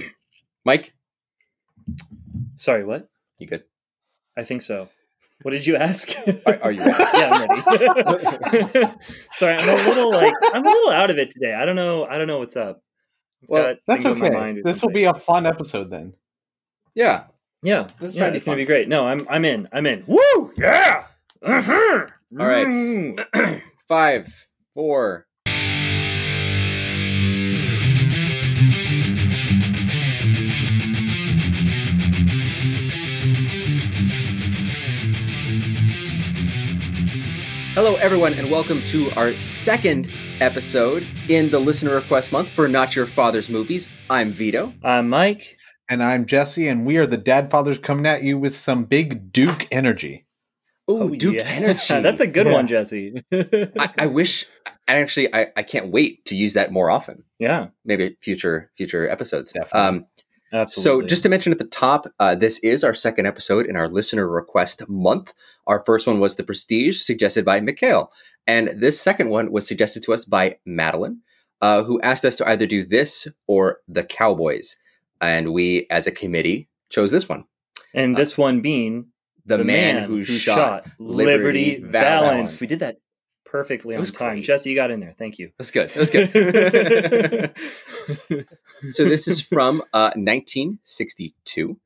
Mike, Sorry, what? you good? I think so. What did you ask? Are, are you ready? yeah, I'm ready. Sorry, I'm a little like I'm a little out of it today. I don't know. I don't know what's up. I've Well, That's things my okay. mind or This will be a fun episode then. yeah. yeah. Let's yeah, try to it's gonna be great. No, I'm I'm in. I'm in. Woo! Yeah. Uh-huh. All right. Mm. Five, four. Hello, everyone, and welcome to our second episode in the listener request month for Not Your Father's Movies. I'm Vito. I'm Mike. And I'm Jesse, and we are the Dad Fathers coming at you with some big Duke energy. Ooh, Oh, Duke yeah. Energy. That's a good Yeah. one, Jesse. I, I wish. I actually, I, I can't wait to use that more often. yeah, Maybe future future episodes. Definitely. Um, absolutely. So, just to mention at the top, uh, this is our second episode in our listener request month. Our first one was The Prestige, suggested by Mikhail. And this second one was suggested to us by Madeline, uh, who asked us to either do this or The Cowboys. And we, as a committee, chose this one and this one being The, man, who, shot. Liberty, Liberty Valance. Valance. We did that perfectly on time. great. Jesse, you got in there. Thank you. That's good. That's good. so this is from uh, 1962.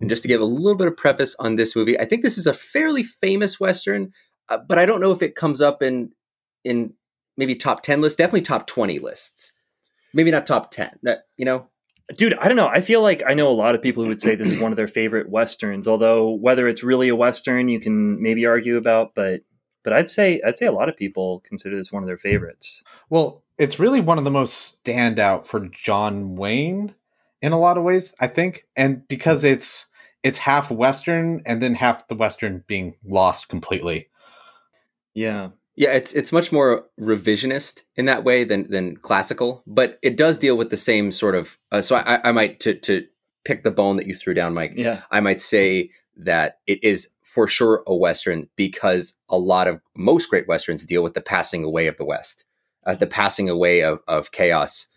And just to give a little bit of preface on this movie, I think this is a fairly famous western, uh, but I don't know if it comes up in in maybe top 10 lists, definitely top 20 lists. Maybe not top 10. That, you know, Dude, I don't know. I feel like I know a lot of people who would say this is one of their favorite westerns. Although whether it's really a western, you can maybe argue about. But but I'd say I'd say a lot of people consider this one of their favorites. Well, it's really one of the most standout for John Wayne in a lot of ways, I think. And because it's it's half Western and then half the Western being lost completely. Yeah, yeah, it's it's much more revisionist in that way than than classical, but it does deal with the same sort of. Uh, so I, I might to to pick the bone that you threw down, Mike. yeah, I might say that it is for sure a Western because a lot of most great Westerns deal with the passing away of the West, uh, the passing away of, of chaos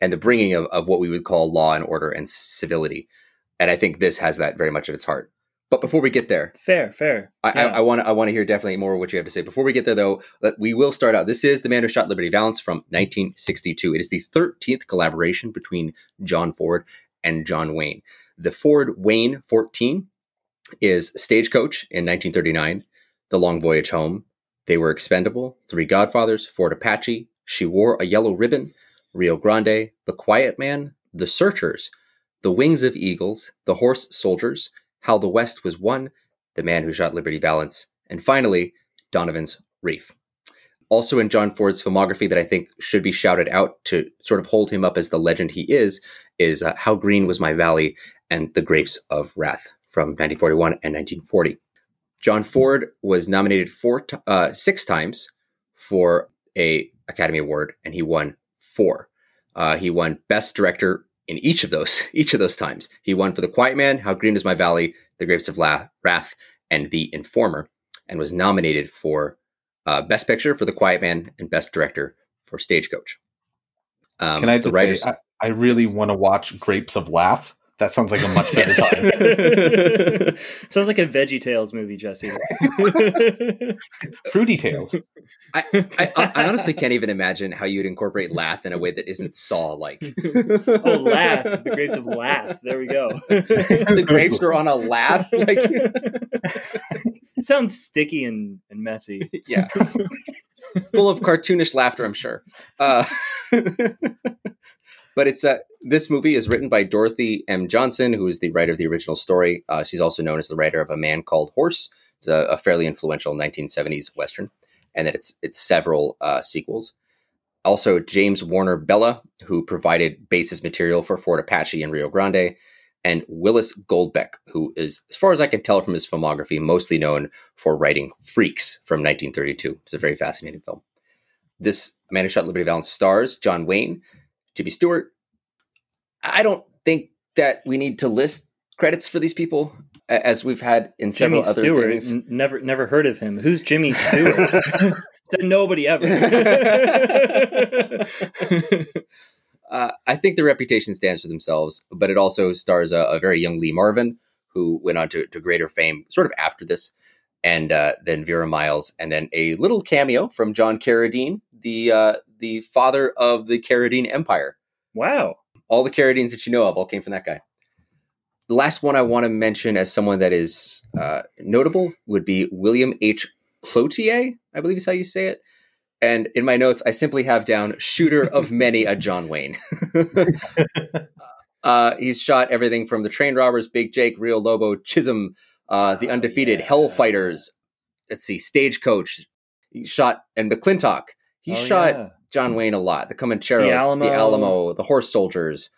and the bringing of, of what we would call law and order and civility. And I think this has that very much at its heart. But before we get there, fair, fair. I, yeah. I, I want to I want to hear definitely more of what you have to say. Before we get there, though, we will start out. This is the Man Who Shot Liberty Valance from 1962. It is the 13th collaboration between John Ford and John Wayne. The Ford Wayne 14 is Stagecoach in 1939, The Long Voyage Home, They Were Expendable, Three Godfathers, Fort Apache, She Wore a Yellow Ribbon, Rio Grande, The Quiet Man, The Searchers, The Wings of Eagles, The Horse Soldiers, How the West Was Won, The Man Who Shot Liberty Valance, and finally, Donovan's Reef. Also in John Ford's filmography that I think should be shouted out to sort of hold him up as the legend he is, is uh, How Green Was My Valley and The Grapes of Wrath from 1941 and 1940. John Ford was nominated four t- uh, six times for a Academy Award, and he won four. Uh, he won Best Director in each of those each of those times. He won for The Quiet Man, How Green Is My Valley, The Grapes of La- Wrath, and The Informer, and was nominated for uh, Best Picture for The Quiet Man and Best Director for Stagecoach. Um, Can I just writers- say, I, I really want to watch Grapes of Laugh. That sounds like a much better Yes. time. Sounds like a Veggie Tales movie, Jesse. Fruity Tales. I, I, I honestly can't even imagine how you'd incorporate laugh in a way that isn't Saw like. oh, laugh. The grapes of laugh. There we go. the grapes are on a laugh. Like, It sounds sticky and, and messy. yeah, full of cartoonish laughter. I'm sure. Uh, but it's uh, this movie is written by Dorothy M. Johnson, who is the writer of the original story. Uh, she's also known as the writer of A Man Called Horse. It's a, a fairly influential 1970s western, and that it's it's several uh, sequels. Also, James Warner Bellah, who provided basis material for Fort Apache and Rio Grande, and Willis Goldbeck, who is, as far as I can tell from his filmography, mostly known for writing Freaks from 1932. It's a very fascinating film. This Man Who Shot Liberty Valance stars John Wayne, Jimmy Stewart. I don't think that we need to list credits for these people, as we've had in Jimmy several other Stewart. things. n- Never never heard of him. Who's Jimmy Stewart? Said nobody ever. Uh, I think the reputation stands for themselves, but it also stars a, a very young Lee Marvin, who went on to, to greater fame sort of after this, and uh, then Vera Miles, and then a little cameo from John Carradine, the uh, the father of the Carradine Empire. Wow. All the Carradines that you know of all came from that guy. The last one I want to mention as someone that is uh, notable would be William H. Cloutier, I believe is how you say it. And in my notes, I simply have down shooter of many a John Wayne. uh, he's shot everything from the Train Robbers, Big Jake, Rio Lobo, Chisum, uh, the Oh, Undefeated, yeah. Hellfighters. Let's see, Stagecoach. He shot and McLintock. He Oh, shot yeah. John Wayne a lot. The Comancheros, the Alamo. Alamo. the Horse Soldiers.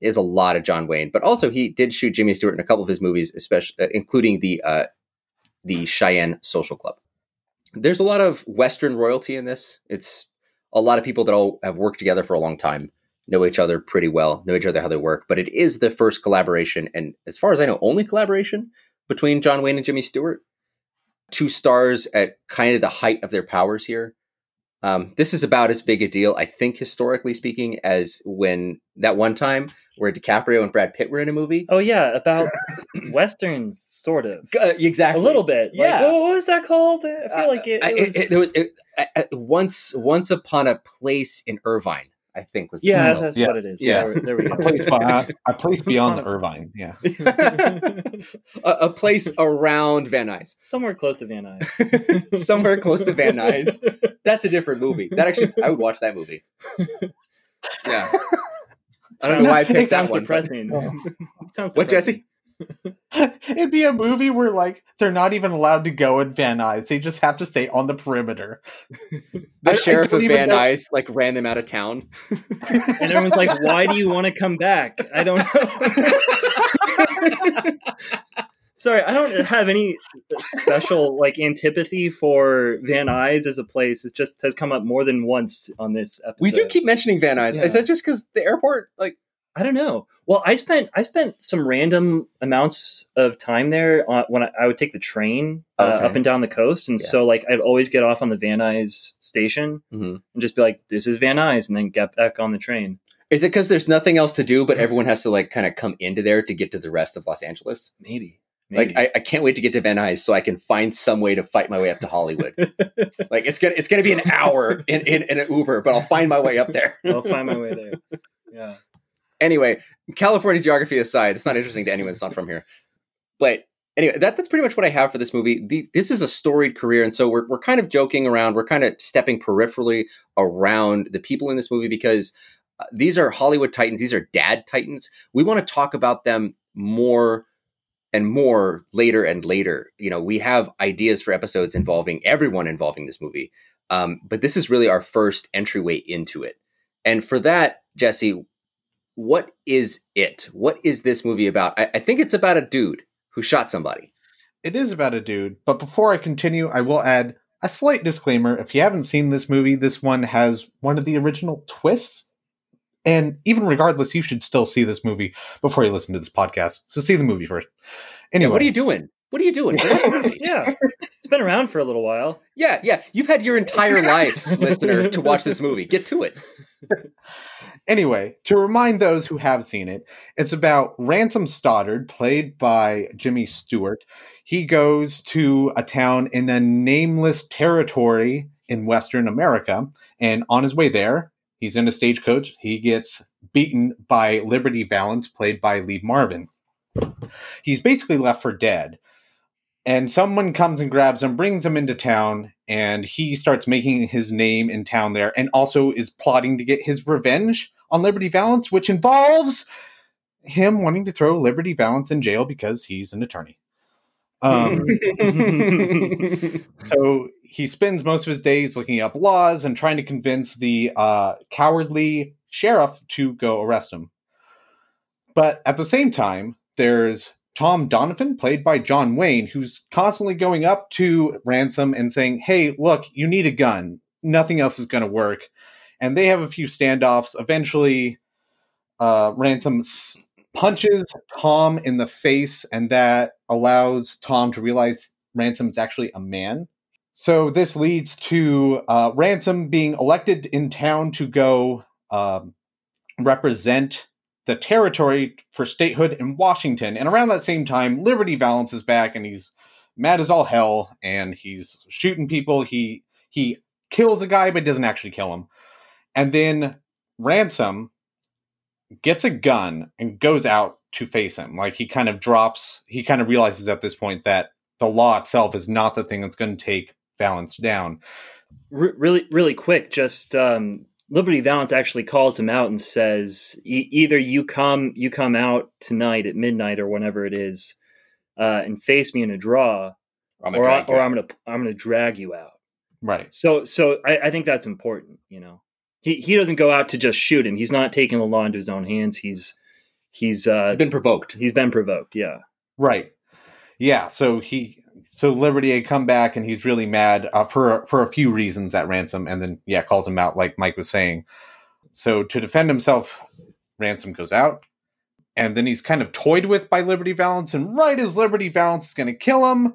Is a lot of John Wayne, but also he did shoot Jimmy Stewart in a couple of his movies, especially uh, including the uh, the Cheyenne Social Club. There's a lot of Western royalty in this. It's a lot of people that all have worked together for a long time, know each other pretty well, know each other how they work. But it is the first collaboration, and as far as I know, only collaboration between John Wayne and Jimmy Stewart. Two stars at kind of the height of their powers here. Um, this is about as big a deal, I think, historically speaking, as when that one time where DiCaprio and Brad Pitt were in a movie. Oh yeah, about westerns, sort of. Uh, exactly. A little bit. Like, Yeah. what, what was that called? I feel like it, Uh, it was. it- there was it, uh, uh, once once upon a place in Irvine. I think was yeah, title. that's Yeah. what it is. Yeah. There, there we A go. place, by, a place beyond Upon a- Irvine. Yeah. a, a place around Van Nuys, Somewhere close to Van Nuys. somewhere close to Van Nuys. That's a different movie. That actually, I would watch that movie. Yeah, I don't know why I picked that sounds one. but- depressing. sounds What. Jesse? It'd be a movie where like they're not even allowed to go in Van Nuys; they just have to stay on the perimeter. The I- I sheriff don't of even Van know- Nuys like ran them out of town. And everyone's like, "Why do you want to come back?" I don't know. Sorry, I don't have any special like antipathy for Van Nuys as a place. It just has come up more than once on this episode. we do keep mentioning Van Nuys. Yeah. Is that just because the airport? Like, I don't know. Well, I spent I spent some random amounts of time there uh, when I, I would take the train uh, Okay. up and down the coast, and Yeah. so like I'd always get off on the Van Nuys station mhm. and just be like, "This is Van Nuys," and then get back on the train. is it because there's nothing else to do, but everyone has to like kind of come into there to get to the rest of Los Angeles? Maybe. Like, I, I can't wait to get to Van Nuys so I can find some way to fight my way up to Hollywood. like, it's gonna it's gonna be an hour in, in, in an Uber, but I'll find my way up there. I'll find my way there. Yeah. Anyway, California geography aside, it's not interesting to anyone that's not from here. But anyway, that, that's pretty much what I have for this movie. The, this is a storied career, and so we're, we're kind of joking around. We're kind of stepping peripherally around the people in this movie because uh, these are Hollywood titans. These are dad titans. We want to talk about them more and more later and later. You know, we have ideas for episodes involving everyone involving this movie. Um, but this is really our first entryway into it. And for that, Jesse, what is it? What is this movie about? I, I think it's about a dude who shot somebody. It is about a dude, but before I continue, I will add a slight disclaimer. If you haven't seen this movie, this one has one of the original twists. And even regardless, you should still see this movie before you listen to this podcast. So see the movie first. Anyway, Yeah, what are you doing? What are you doing? Watch the movie. Yeah. It's been around for a little while. yeah, yeah. You've had your entire life, listener, to watch this movie. Get to it. Anyway, to remind those who have seen it, it's about Ransom Stoddard, played by Jimmy Stewart. He goes to a town in a nameless territory in Western America, and on his way there, he's in a stagecoach. He gets beaten by Liberty Valance, played by Lee Marvin. He's basically left for dead. And someone comes and grabs him, brings him into town, and he starts making his name in town there, and also is plotting to get his revenge on Liberty Valance, which involves him wanting to throw Liberty Valance in jail because he's an attorney. Um, so he spends most of his days looking up laws and trying to convince the uh, cowardly sheriff to go arrest him. But at the same time, there's Tom Doniphon, played by John Wayne, who's constantly going up to Ransom and saying, Hey, look, you need a gun. Nothing else is going to work. And they have a few standoffs. Eventually, uh, Ransom punches Tom in the face, and that allows Tom to realize Ransom's actually a man. So this leads to uh, Ransom being elected in town to go um, represent the territory for statehood in Washington. And around that same time, Liberty Valance is back and he's mad as all hell and he's shooting people. He he kills a guy but doesn't actually kill him. And then Ransom gets a gun and goes out to face him. Like he kind of drops, he kind of realizes at this point that the law itself is not the thing that's going to take Valance down. R- really, really quick, just um, Liberty Valance actually calls him out and says, e- either you come, you come out tonight at midnight or whenever it is, uh, and face me in a draw, I'm or, I, or. I'm gonna, I'm gonna drag you out. Right. So, so I, I think that's important. You know, he he doesn't go out to just shoot him. He's not taking the law into his own hands. He's he's uh, I've been provoked. he's been provoked. Yeah. Right. Yeah. So he, so Liberty had come back and he's really mad uh, for for a few reasons at Ransom, and then yeah, calls him out like Mike was saying. So to defend himself, Ransom goes out, and then he's kind of toyed with by Liberty Valance, and right as Liberty Valance is going to kill him,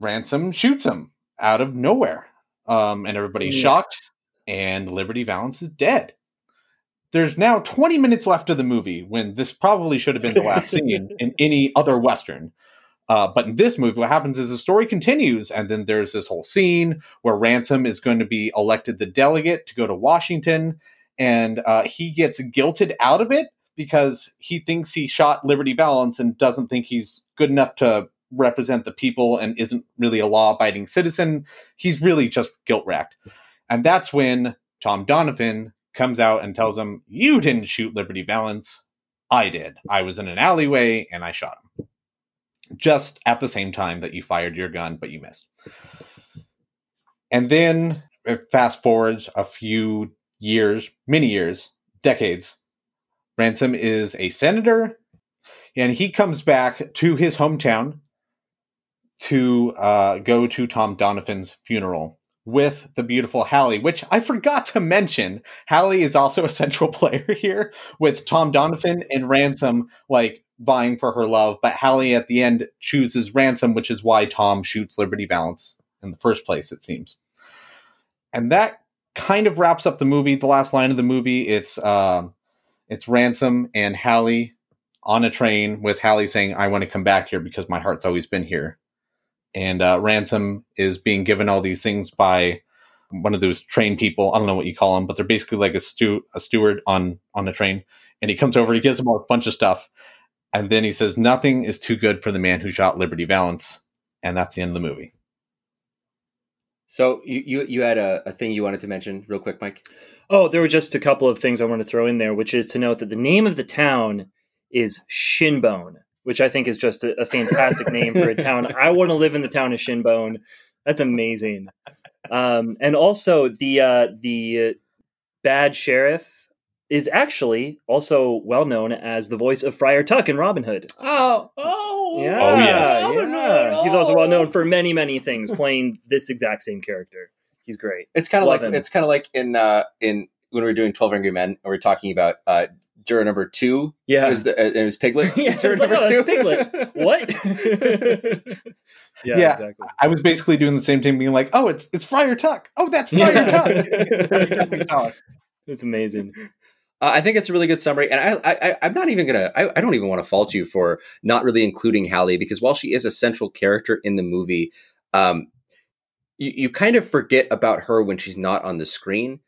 Ransom shoots him out of nowhere, um, and everybody's Yeah. shocked, and Liberty Valance is dead. There's now 20 minutes left of the movie when this probably should have been the last scene in any other Western. Uh, but in this movie, what happens is the story continues, and then there's this whole scene where Ransom is going to be elected the delegate to go to Washington, and uh, he gets guilted out of it because he thinks he shot Liberty Valance and doesn't think he's good enough to represent the people and isn't really a law abiding citizen. He's really just guilt racked. And that's when Tom Doniphon comes out and tells him, You didn't shoot Liberty Valance. I did. I was in an alleyway and I shot him. Just at the same time that you fired your gun, but you missed. And then fast forward a few years, many years, decades. Ransom is a senator, and he comes back to his hometown to uh, go to Tom Doniphon's funeral with the beautiful Hallie, which I forgot to mention. Hallie is also a central player here with Tom Doniphon and Ransom like vying for her love, but Hallie at the end chooses Ransom, which is why Tom shoots Liberty Valance in the first place, it seems. And that kind of wraps up the movie. The last line of the movie, it's um it's Ransom and Hallie on a train with Hallie saying, I want to come back here because my heart's always been here. And uh, Ransom is being given all these things by one of those train people. I don't know what you call them, but they're basically like a, stu- a steward on, on the train. And he comes over, he gives all a bunch of stuff. And then he says, Nothing is too good for the man who shot Liberty Valance. And that's the end of the movie. So you, you you had a, a thing you wanted to mention real quick, Mike. Oh, there were just a couple of things I want to throw in there, which is to note that the name of the town is Shinbone, which I think is just a, a fantastic name for a town. I want to live in the town of Shinbone. That's amazing. Um, and also the uh, the bad sheriff is actually also well known as the voice of Friar Tuck in Robin Hood. Oh, oh, Yeah, Oh, yes. yeah. He's also well known for many, many things, playing this exact same character. He's great. It's kind of like him. it's kind of like in uh in when we were doing Twelve Angry Men, and we are talking about uh juror number two. Yeah. It was the uh, it was Piglet. Yeah, juror it's like, number oh, two. Piglet. What? yeah, Yeah. exactly. I was basically doing the same thing, being like, "Oh, it's it's Friar Tuck. Oh, that's Friar Yeah. Tuck." Every time we talk. It's amazing. Uh, I think it's a really good summary, and I, I, I'm not even gonna. I, I don't even want to fault you for not really including Hallie because while she is a central character in the movie, um, you, you kind of forget about her when she's not on the screen.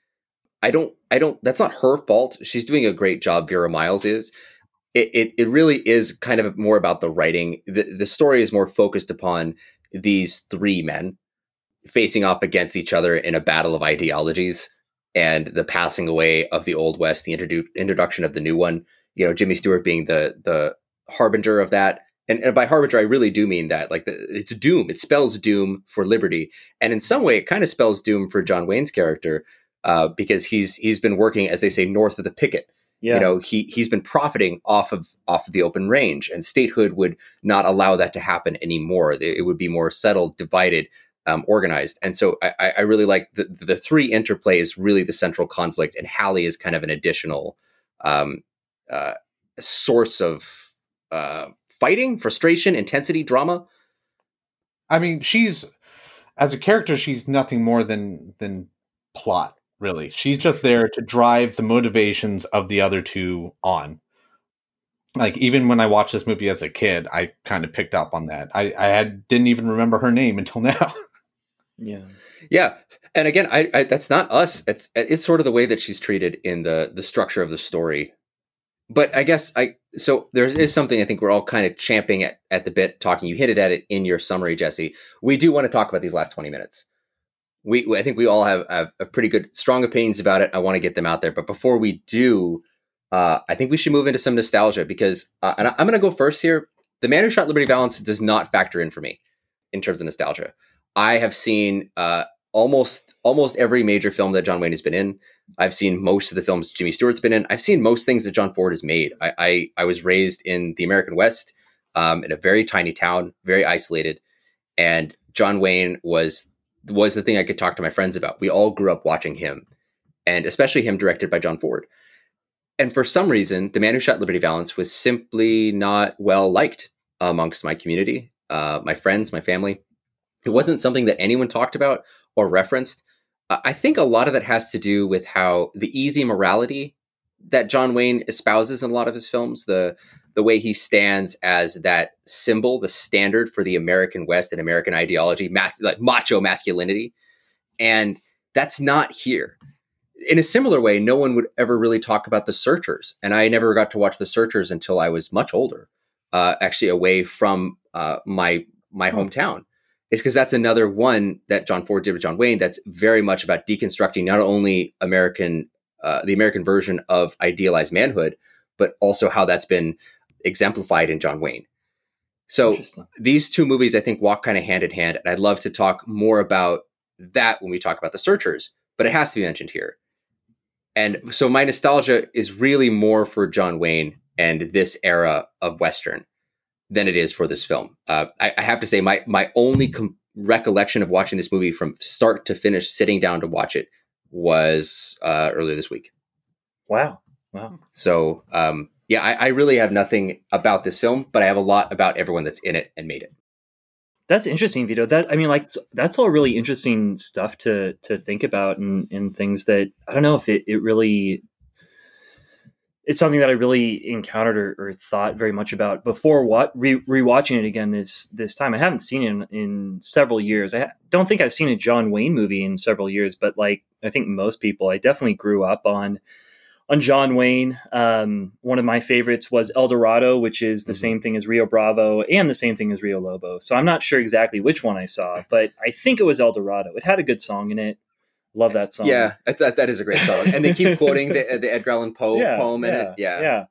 I don't. I don't. That's not her fault. She's doing a great job. Vera Miles is. It, it, it really is kind of more about the writing. The, the story is more focused upon these three men facing off against each other in a battle of ideologies and the passing away of the old west, the introdu- introduction of the new one. You know, Jimmy Stewart being the the harbinger of that. And, and by harbinger, I really do mean that. Like, the, it's doom. It spells doom for liberty, and in some way, it kind of spells doom for John Wayne's character uh, because he's he's been working, as they say, north of the picket. Yeah. You know, he he's been profiting off of off of the open range, and statehood would not allow that to happen anymore. It, it would be more settled, divided, um, organized. And so I, I- really like the, the three interplay is really the central conflict, and Hallie is kind of an additional um, uh, source of uh, fighting, frustration, intensity, drama. I mean, she's as a character, she's nothing more than than plot. really. She's just there to drive the motivations of the other two on. Like even when I watched this movie as a kid, I kind of picked up on that. I, I had, didn't even remember her name until now. Yeah. Yeah, and again, I, I, that's not us. It's it's sort of the way that she's treated in the the structure of the story. But I guess I so there is something I think we're all kind of champing at, at the bit talking. You hit it at it in your summary, Jesse. We do want to talk about these last twenty minutes. We I think we all have, have a pretty good strong opinions about it. I want to get them out there. But before we do, uh, I think we should move into some nostalgia because uh, and I, I'm going to go first here. The Man Who Shot Liberty Valance does not factor in for me in terms of nostalgia. I have seen uh, almost almost every major film that John Wayne has been in. I've seen most of the films Jimmy Stewart's been in. I've seen most things that John Ford has made. I I, I was raised in the American West, um, in a very tiny town, very isolated, and John Wayne was was the thing I could talk to my friends about. We all grew up watching him, and especially him directed by John Ford. And for some reason, The Man Who Shot Liberty Valance was simply not well liked amongst my community, uh, my friends, my family. It wasn't something that anyone talked about or referenced. I think a lot of that has to do with how the easy morality that John Wayne espouses in a lot of his films, the the way he stands as that symbol, the standard for the American West and American ideology, mas- like macho masculinity, and that's not here. In a similar way, no one would ever really talk about the Searchers, and I never got to watch the Searchers until I was much older, uh, actually away from uh, my my hometown is because that's another one that John Ford did with John Wayne that's very much about deconstructing not only American uh, the American version of idealized manhood, but also how that's been exemplified in John Wayne. So these two movies I think walk kind of hand in hand, and I'd love to talk more about that when we talk about the Searchers, but it has to be mentioned here. And so my nostalgia is really more for John Wayne and this era of Western than it is for this film. Uh, I, I, have to say, my my only com- recollection of watching this movie from start to finish, sitting down to watch it, was uh, earlier this week. Wow! Wow! So, um, yeah, I, I really have nothing about this film, but I have a lot about everyone that's in it and made it. That's interesting, Vito. That I mean, like that's all really interesting stuff to to think about, and and things that I don't know if it it really it's something that I really encountered or, or, thought very much about before what re- rewatching it again this this time. I haven't seen it in, in several years. I ha- don't think I've seen a John Wayne movie in several years, but like I think most people, I definitely grew up on on John Wayne. Um, one of my favorites was El Dorado, which is the mm-hmm. same thing as Rio Bravo and the same thing as Rio Lobo. So I'm not sure exactly which one I saw, but I think it was El Dorado. It had a good song in it. Love that song. Yeah, that, that is a great song. And they keep quoting the, the Edgar Allan Poe yeah, poem in yeah, it. Yeah. Yeah.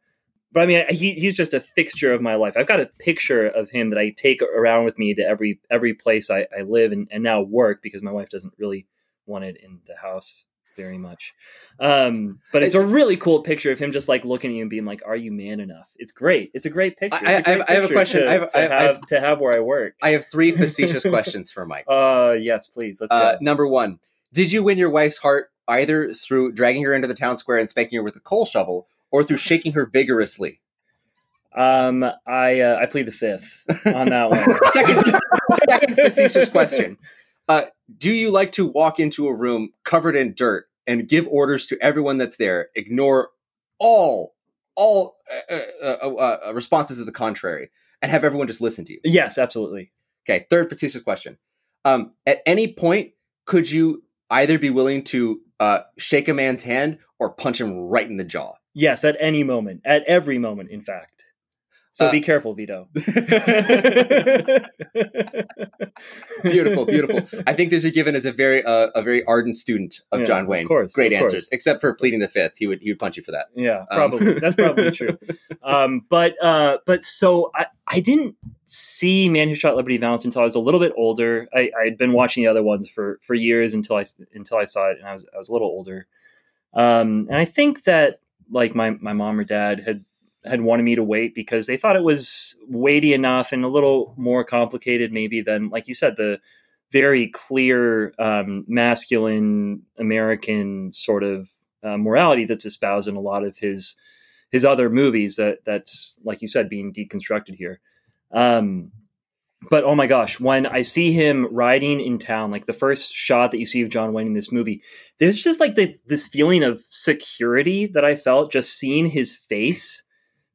But I mean, he, he's just a fixture of my life. I've got a picture of him that I take around with me to every every place I, I live and, and now work because my wife doesn't really want it in the house very much. Um, but it's, it's, a really cool picture of him just like looking at you and being like, "Are you man enough?" It's great. It's a great picture. I, great I, I, have a question. To, I have, to, have, have, to have where I work. I have three facetious questions for Mike. Uh, yes, please. Let's uh, go. Number one, did you win your wife's heart either through dragging her into the town square and spanking her with a coal shovel, or through shaking her vigorously? Um, I uh, I plead the fifth on that one. second, second facetious question: uh, Do you like to walk into a room covered in dirt and give orders to everyone that's there? Ignore all all uh, uh, uh, uh responses to the contrary, and have everyone just listen to you. Yes, absolutely. Okay. Third facetious question: um, At any point, could you either be willing to uh, shake a man's hand or punch him right in the jaw. Yes, at any moment, at every moment, in fact. So uh, be careful, Vito. beautiful, beautiful. I think this is given as a very uh, a very ardent student of yeah, John Wayne. Of course, great of answers, course. except for pleading the fifth. He would he would punch you for that. Yeah, um, probably. Um. That's probably true. Um, but uh, but so I I didn't see Man Who Shot Liberty Valance until I was a little bit older. I had been watching the other ones for for years until I until I saw it, and I was I was a little older. Um, and I think that like my my mom or dad had had wanted me to wait because they thought it was weighty enough and a little more complicated, maybe than, like you said, the very clear um, masculine American sort of uh, morality that's espoused in a lot of his his other movies. That that's like you said, being deconstructed here. Um, but oh my gosh, when I see him riding in town, like the first shot that you see of John Wayne in this movie, there's just like the, this feeling of security that I felt just seeing his face.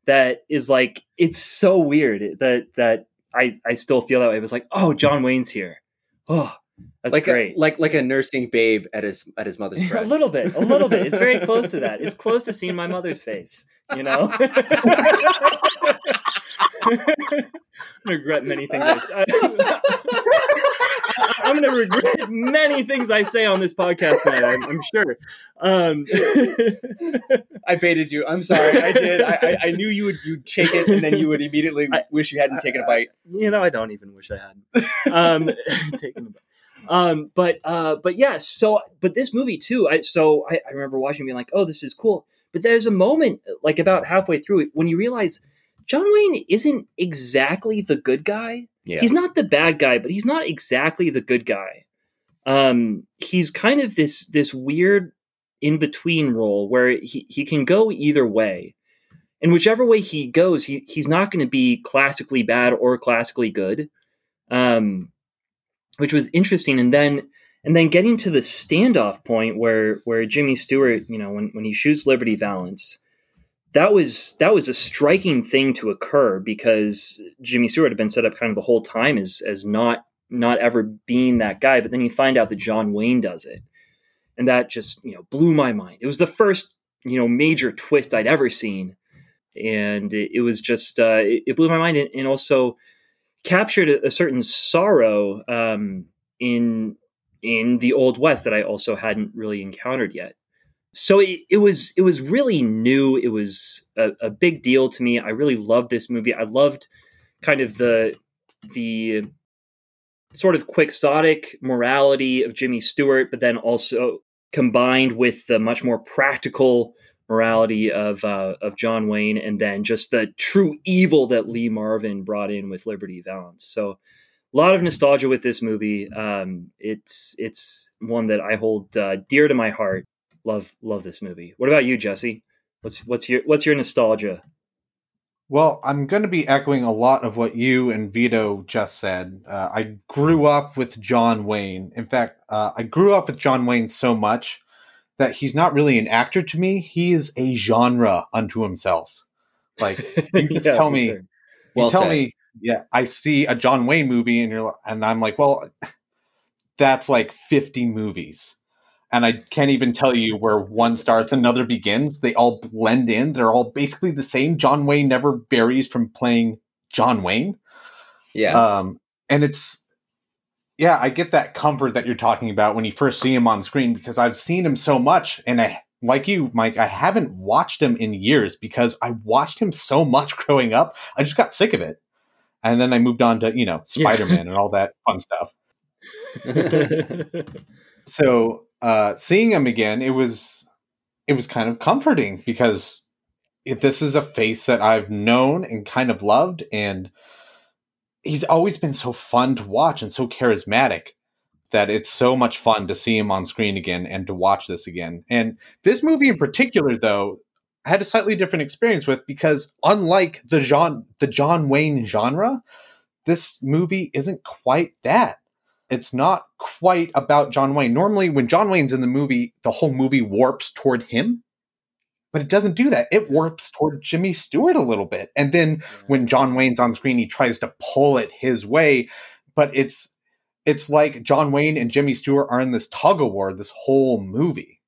That is like it's so weird that that I I still feel that way. It was like, oh, John Wayne's here. Oh, that's like great. A, like like a nursing babe at his at his mother's breast. a little bit, a little bit. It's very close to that. It's close to seeing my mother's face. You know. regret many things. I, am going to regret many things I say on this podcast tonight. I'm, I'm sure. Um, I baited you. I'm sorry. I did. I, I, I, knew you would you'd shake it and then you would immediately I, wish you hadn't taken a bite. You know, I don't even wish I hadn't um, taken a bite. Um, but uh, but yeah. So, but this movie too. I so I, I remember watching, being like, "Oh, this is cool." But there's a moment, like about halfway through it, when you realize John Wayne isn't exactly the good guy. Yeah. He's not the bad guy, but he's not exactly the good guy. Um, he's kind of this this weird in between role where he, he can go either way. And whichever way he goes, he, he's not going to be classically bad or classically good. Um, which was interesting. And then and then getting to the standoff point where where Jimmy Stewart, you know, when, when he shoots Liberty Valance, that was that was a striking thing to occur because Jimmy Stewart had been set up kind of the whole time as as not not ever being that guy, but then you find out that John Wayne does it, and that just you know blew my mind. It was the first you know major twist I'd ever seen, and it, it was just uh, it, it, blew my mind, and, and also captured a, a certain sorrow um, in in the old west that I also hadn't really encountered yet so it, it, was it was really new. It was a, a, big deal to me. I really loved this movie. I loved kind of the the sort of quixotic morality of jimmy stewart but then also combined with the much more practical morality of uh, of john wayne and then just the true evil that lee marvin brought in with liberty valance. So a lot of nostalgia with this movie. Um, it's it's one that i hold uh, dear to my heart love love this movie. What about you, Jesse? What's what's your what's your nostalgia? Well, I'm going to be echoing a lot of what you and Vito just said. Uh, I grew up with John Wayne. In fact, uh, I grew up with John Wayne so much that he's not really an actor to me. He is a genre unto himself. Like you just yeah, tell me, sure. well you tell said. me, yeah, I see a John Wayne movie, and you're, and I'm like, well, that's like 50 movies and I can't even tell you where one starts, another begins. They all blend in. They're all basically the same. John Wayne never varies from playing John Wayne. Yeah. Um, and it's, yeah, I get that comfort that you're talking about when you first see him on screen because I've seen him so much. And I, like you, Mike, I haven't watched him in years because I watched him so much growing up. I just got sick of it. And then I moved on to, you know, Spider Man yeah. and all that fun stuff. so uh, seeing him again, it was it was kind of comforting because this is a face that I've known and kind of loved, and he's always been so fun to watch and so charismatic that it's so much fun to see him on screen again and to watch this again. And this movie in particular, though, I had a slightly different experience with because unlike the John the John Wayne genre, this movie isn't quite that it's not quite about John Wayne. Normally, when John Wayne's in the movie, the whole movie warps toward him, but it doesn't do that. It warps toward Jimmy Stewart a little bit. And then when John Wayne's on screen, he tries to pull it his way, but it's it's like John Wayne and Jimmy Stewart are in this tug of war this whole movie.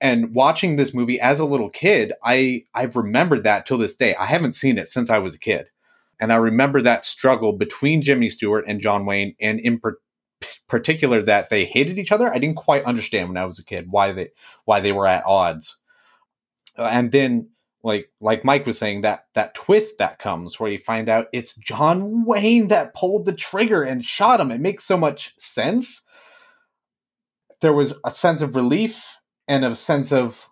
And watching this movie as a little kid, I I've remembered that till this day. I haven't seen it since I was a kid. And I remember that struggle between Jimmy Stewart and John Wayne, and in particular particular that they hated each other. I didn't quite understand when I was a kid why they why they were at odds. Uh, and then like like Mike was saying that that twist that comes where you find out it's John Wayne that pulled the trigger and shot him. It makes so much sense. There was a sense of relief and a sense of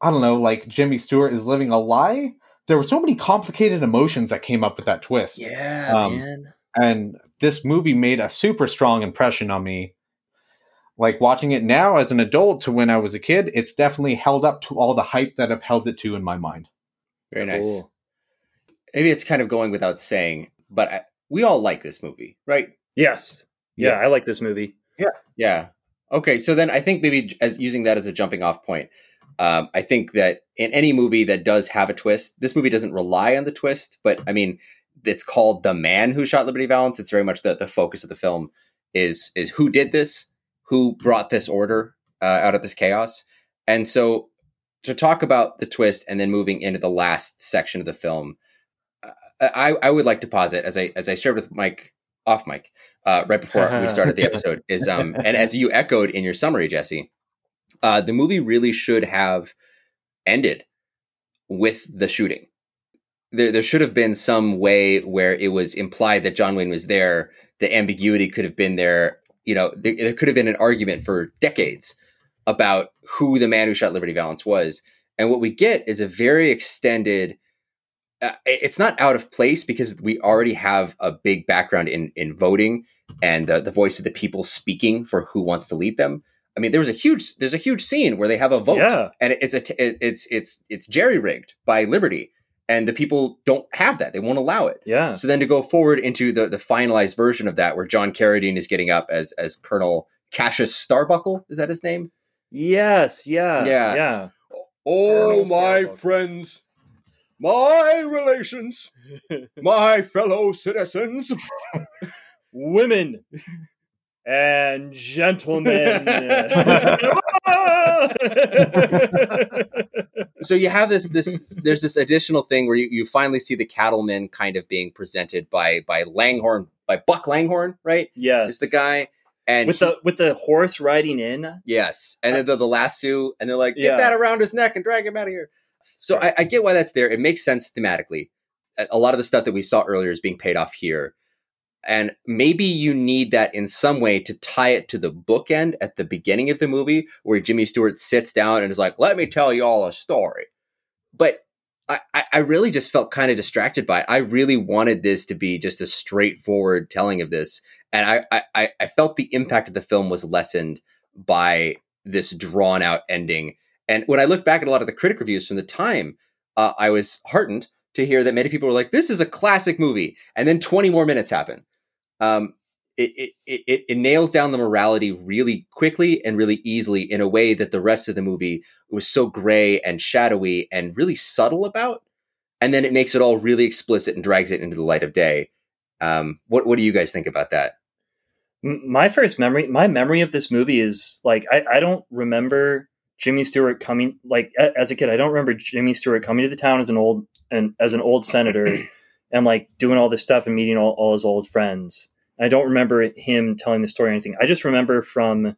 I don't know, like Jimmy Stewart is living a lie. There were so many complicated emotions that came up with that twist. Yeah, um, man and this movie made a super strong impression on me like watching it now as an adult to when i was a kid it's definitely held up to all the hype that i've held it to in my mind very nice cool. maybe it's kind of going without saying but I, we all like this movie, right? Yes. Yeah, Yeah. I like this movie. Yeah. Yeah. Okay. So then I think maybe as using that as a jumping off point, um, I think that in any movie that does have a twist, this movie doesn't rely on the twist, but I mean, it's called The Man Who Shot Liberty Valance. It's very much the, the focus of the film is is who did this, who brought this order uh, out of this chaos. And so to talk about the twist and then moving into the last section of the film, uh, I, I would like to posit as I as I shared with Mike off mic uh, right before we started the episode is um and as you echoed in your summary, Jesse, uh, the movie really should have ended with the shooting. There, there should have been some way where it was implied that John Wayne was there. The ambiguity could have been there. You know, there, there could have been an argument for decades about who the man who shot Liberty Valance was. And what we get is a very extended. Uh, it's not out of place because we already have a big background in in voting and the, the voice of the people speaking for who wants to lead them. I mean, there was a huge there's a huge scene where they have a vote, Yeah. and it's a t- it- it's it's it's jerry rigged by Liberty, and the people don't have that; they won't allow it. Yeah. So then to go forward into the the finalized version of that, where John Carradine is getting up as as Colonel Cassius Starbuckle, is that his name? Yes. Yeah. Yeah. Yeah. Oh, Colonel Starbuck. friends, my relations, my fellow citizens. Women and gentlemen. So you have this this there's this additional thing where you, you finally see the cattlemen kind of being presented by by Langhorne by Buck Langhorne, right? yes. Is the guy and with he- the with the horse riding in. yes, and then the, the lasso, and they're like, get Yeah. that around his neck and drag him out of here. So I, I get why that's there. It makes sense thematically. A- A lot of the stuff that we saw earlier is being paid off here. And maybe you need that in some way to tie it to the bookend at the beginning of the movie where Jimmy Stewart sits down and is like, let me tell you all a story. But I, I- really just felt kind of distracted by it. I really wanted this to be just a straightforward telling of this. And I, I- I, I felt the impact of the film was lessened by this drawn out ending. And when I look back at a lot of the critic reviews from the time, uh, I was heartened to hear that many people were like, "This is a classic movie," and then 20 more minutes happen. Um, it, it, it, it- nails down the morality really quickly and really easily in a way that the rest of the movie was so gray and shadowy and really subtle about. And then it makes it all really explicit and drags it into the light of day. Um, what what do you guys think about that? My first memory, my memory of this movie is like I, I don't remember Jimmy Stewart coming like a- as a kid. I don't remember Jimmy Stewart coming to the town as an old and as an old senator and like doing all this stuff and meeting all, all his old friends. I don't remember him telling the story or anything. I just remember from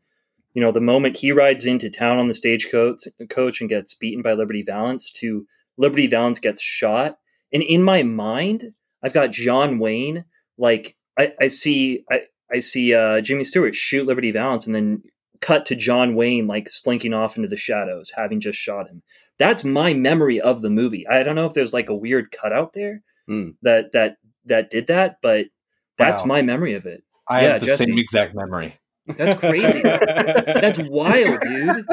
you know the moment he rides into town on the stagecoach coach and gets beaten by Liberty Valance to Liberty Valance gets shot. And in my mind, I've got John Wayne. Like I, I see I, I see uh, Jimmy Stewart shoot Liberty Valance and then cut to John Wayne like slinking off into the shadows, having just shot him. That's my memory of the movie. I don't know if there's like a weird cutout there Hmm. that that that did that, but that's Wow. my memory of it. I Yeah, have the Jesse. same exact memory. That's crazy. That's wild, dude.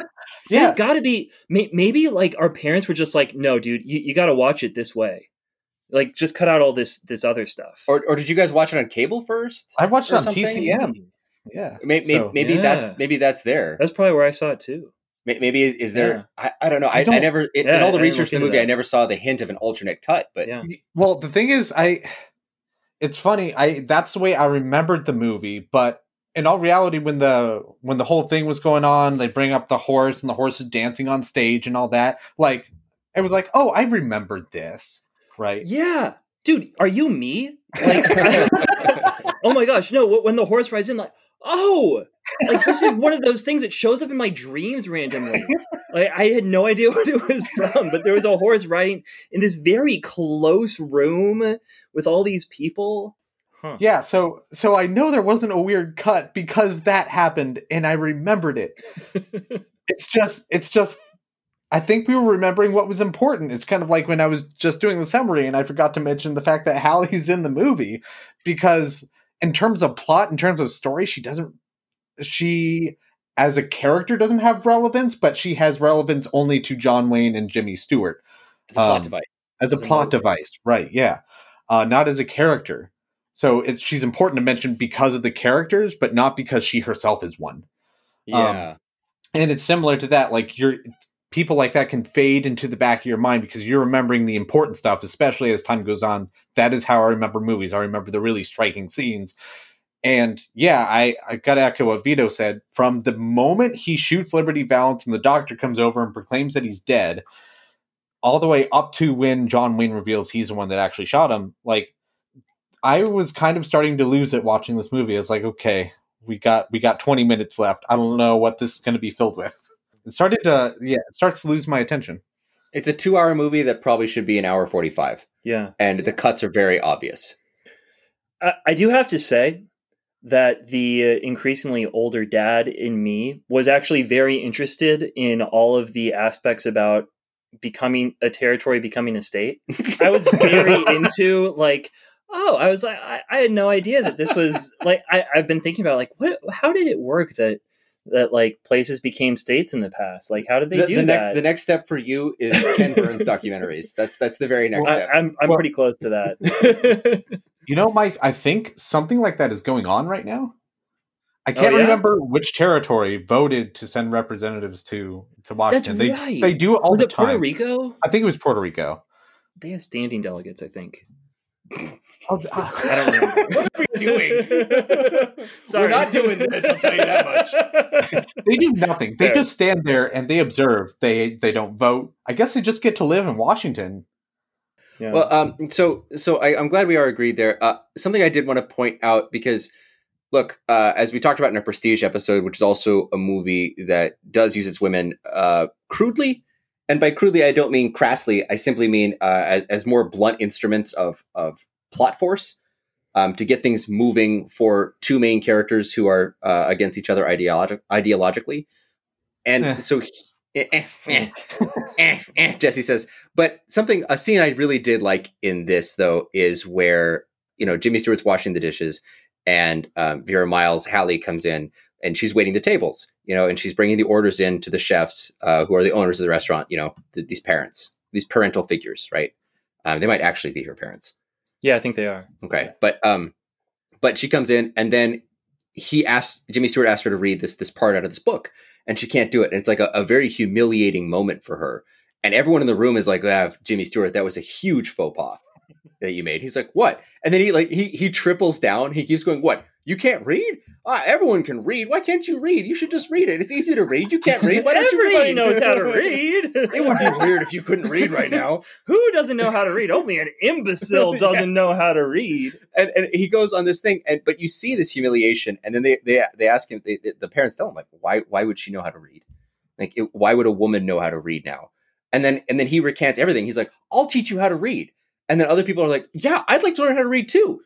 Yeah, There's got to be may, maybe like our parents were just like, no, dude, you, you got to watch it this way. Like, just cut out all this this other stuff. Or, or did you guys watch it on cable first? I watched it on something? TCM. Yeah, Maybe, So- maybe Yeah. that's maybe that's there. That's probably where I saw it too. Maybe is, is there? I, I don't know. I, I I, don't- never in, Yeah, in all the I research look in the into movie. I never saw the hint of an alternate cut. But Yeah. Well, the thing is, I it's funny. I that's the way I remembered the movie, but in all reality, when the when the whole thing was going on, they bring up the horse and the horse is dancing on stage and all that. Like it was like, oh, I remembered this, right? Yeah, dude, are you me? Like, oh my gosh, no! When the horse rides in, like, oh, like this is one of those things that shows up in my dreams randomly. Like, I had no idea what it was from, but there was a horse riding in this very close room with all these people. Huh. Yeah, so so I know there wasn't a weird cut because that happened and I remembered it. It's just it's just I think we were remembering what was important. It's kind of like when I was just doing the summary and I forgot to mention the fact that Hallie's in the movie because in terms of plot, in terms of story, she doesn't she as a character doesn't have relevance, but she has relevance only to John Wayne and Jimmy Stewart As a plot Um, device. as a As a plot device, right? Yeah, uh, not as a character. So it's she's important to mention because of the characters, but not because she herself is one. Yeah. And it's similar to that. Like you're people like that can fade into the back of your mind because you're remembering the important stuff, especially as time goes on. That is how I remember movies. I remember the really striking scenes. And yeah, I, I got to echo what Vito said. From the moment he shoots Liberty Valance and the doctor comes over and proclaims that he's dead, all the way up to when John Wayne reveals he's the one that actually shot him, like I was kind of starting to lose it watching this movie. It's like, okay, we got we got 20 minutes left. I don't know what this is going to be filled with. It started to yeah, it starts to lose my attention. It's a two hour movie that probably should be an hour 45. Yeah. And the cuts are very obvious. I, I do have to say that the uh, increasingly older dad in me was actually very interested in all of the aspects about becoming a territory becoming a state. I was very into like oh, I was like, I, I, had no idea that this was like, I, I've been thinking about like, what, how did it work that, that like places became states in the past? Like, how did they the, do the that? Next, the next step for you is Ken Burns documentaries. That's, that's the very next I, step. I'm, I'm Well- pretty close to that. You know, Mike, I think something like that is going on right now. I oh, can't Oh, yeah? remember which territory voted to send representatives to to Washington. they right. they do it all was the it Puerto. Rico? I think it was Puerto Rico. They have standing delegates, I think. Oh, th- I don't remember. What are we doing? Sorry. We're not doing this, I'll tell you that much. they do nothing. They Fair. just stand there and they observe. They they don't vote. I guess they just get to live in Washington. yeah. Well, um, so so I, I'm glad we are agreed there. Uh, something I did want to point out because, look, uh, as we talked about in our Prestige episode, which is also a movie that does use its women uh, crudely, and by crudely I don't mean crassly. I simply mean uh, as, as more blunt instruments of of plot force um, to get things moving for two main characters who are uh, against each other ideologi- ideologically, and Eh. so. eh, eh, eh, eh, eh, Jesse says, but something a scene I really did like in this though is where you know Jimmy Stewart's washing the dishes and um, Vera Miles Hallie comes in and she's waiting the tables, you know, and she's bringing the orders in to the chefs uh, who are the owners of the restaurant, you know, th- these parents, these parental figures, right? Um, they might actually be her parents. Yeah, I think they are. Okay, but um, but she comes in and then he asks Jimmy Stewart asked her to read this this part out of this book, and she can't do it. And it's like a, a very humiliating moment for her. And everyone in the room is like, ah, Jimmy Stewart, that was a huge faux pas that you made. He's like, what? And then he like he he triples down. He keeps going, what? You can't read? Ah, everyone can read. Why can't you read? You should just read it. It's easy to read. You can't read. Why don't you Everybody read? knows how to read. it would be weird if you couldn't read right now. Who doesn't know how to read? Only an imbecile doesn't Yes. know how to read. and, and he goes on this thing and but you see this humiliation and then they they, they ask him they, the parents tell him like why why would she know how to read like it, why would a woman know how to read now and then and then he recants everything he's like i'll teach you how to read and then other people are like yeah i'd like to learn how to read too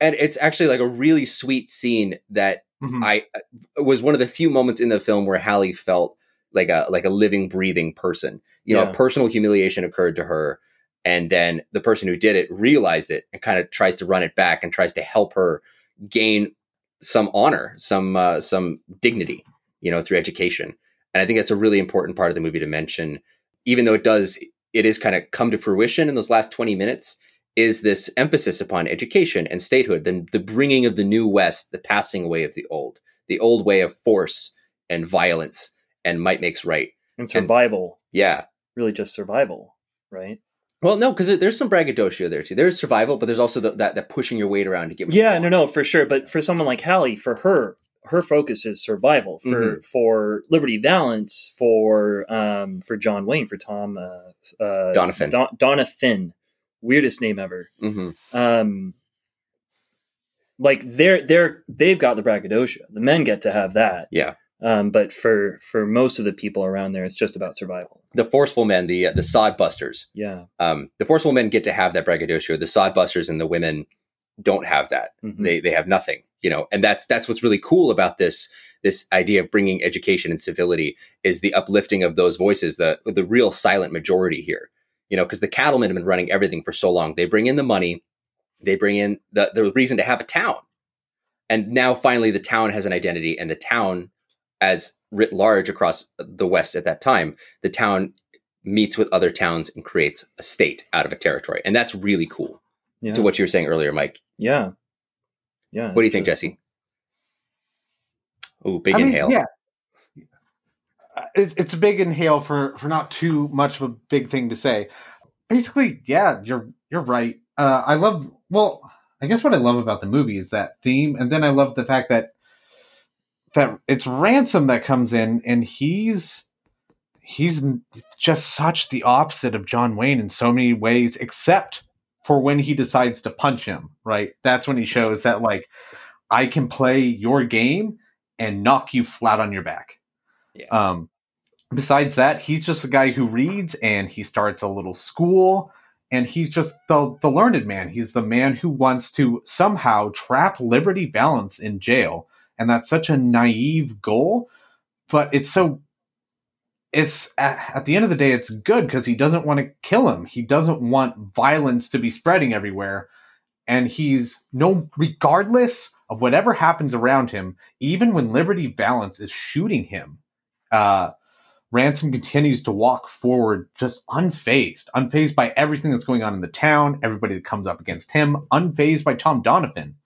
and it's actually like a really sweet scene that Mhm. i it was one of the few moments in the film where hallie felt like a like a living breathing person you know Yeah. a personal humiliation occurred to her and then the person who did it realized it and kind of tries to run it back and tries to help her gain some honor some uh, some dignity you know through education and i think that's a really important part of the movie to mention even though it does it is kind of come to fruition in those last 20 minutes is this emphasis upon education and statehood the, the bringing of the new west the passing away of the old the old way of force and violence and might makes right And survival. yeah really just survival, right? well no because there's some braggadocio there too there's survival but there's also the, that, that pushing your weight around to get Yeah, no, no, for sure. But for someone like Hallie, for her, her focus is survival. For Mm-hmm. for Liberty Valance, for um, for John Wayne, for Tom uh, uh, Doniphon. Don, Doniphon, weirdest name ever. Mhm. Um, like they're they're they've got the braggadocio. The men get to have that. Yeah. Um, but for for most of the people around there, it's just about survival. the forceful men the uh, the sod busters Yeah. um, the forceful men get to have that braggadocio. The sod busters and the women don't have that. Mhm. They they have nothing, you know. And that's that's what's really cool about this this idea of bringing education and civility is the uplifting of those voices, the the real silent majority here. You know, because the cattlemen have been running everything for so long. They bring in the money, they bring in the the reason to have a town, and now finally the town has an identity, and the town, as writ large across the West at that time, the town meets with other towns and creates a state out of a territory, and that's really cool. Yeah. To what you were saying earlier, Mike. Yeah. Yeah. What do you think, really Jesse? Oh, big I mean, inhale. yeah. Uh, It's, it's a big inhale for for not too much of a big thing to say. Basically, yeah, you're you're right. Uh, I love well, I guess what I love about the movie is that theme, and then I love the fact that that it's ransom that comes in, and he's he's just such the opposite of John Wayne in so many ways, except for when he decides to punch him. Right, that's when he shows that like I can play your game and knock you flat on your back. Yeah. Um, besides that, he's just a guy who reads and he starts a little school and he's just the, the learned man. He's the man who wants to somehow trap Liberty Valance in jail. And that's such a naive goal, but it's so it's at, at the end of the day, it's good because he doesn't want to kill him. He doesn't want violence to be spreading everywhere. And he's no, regardless of whatever happens around him, even when Liberty Valance is shooting him, uh, Ransom continues to walk forward just unfazed, unfazed by everything that's going on in the town, everybody that comes up against him, unfazed by Tom Donovan.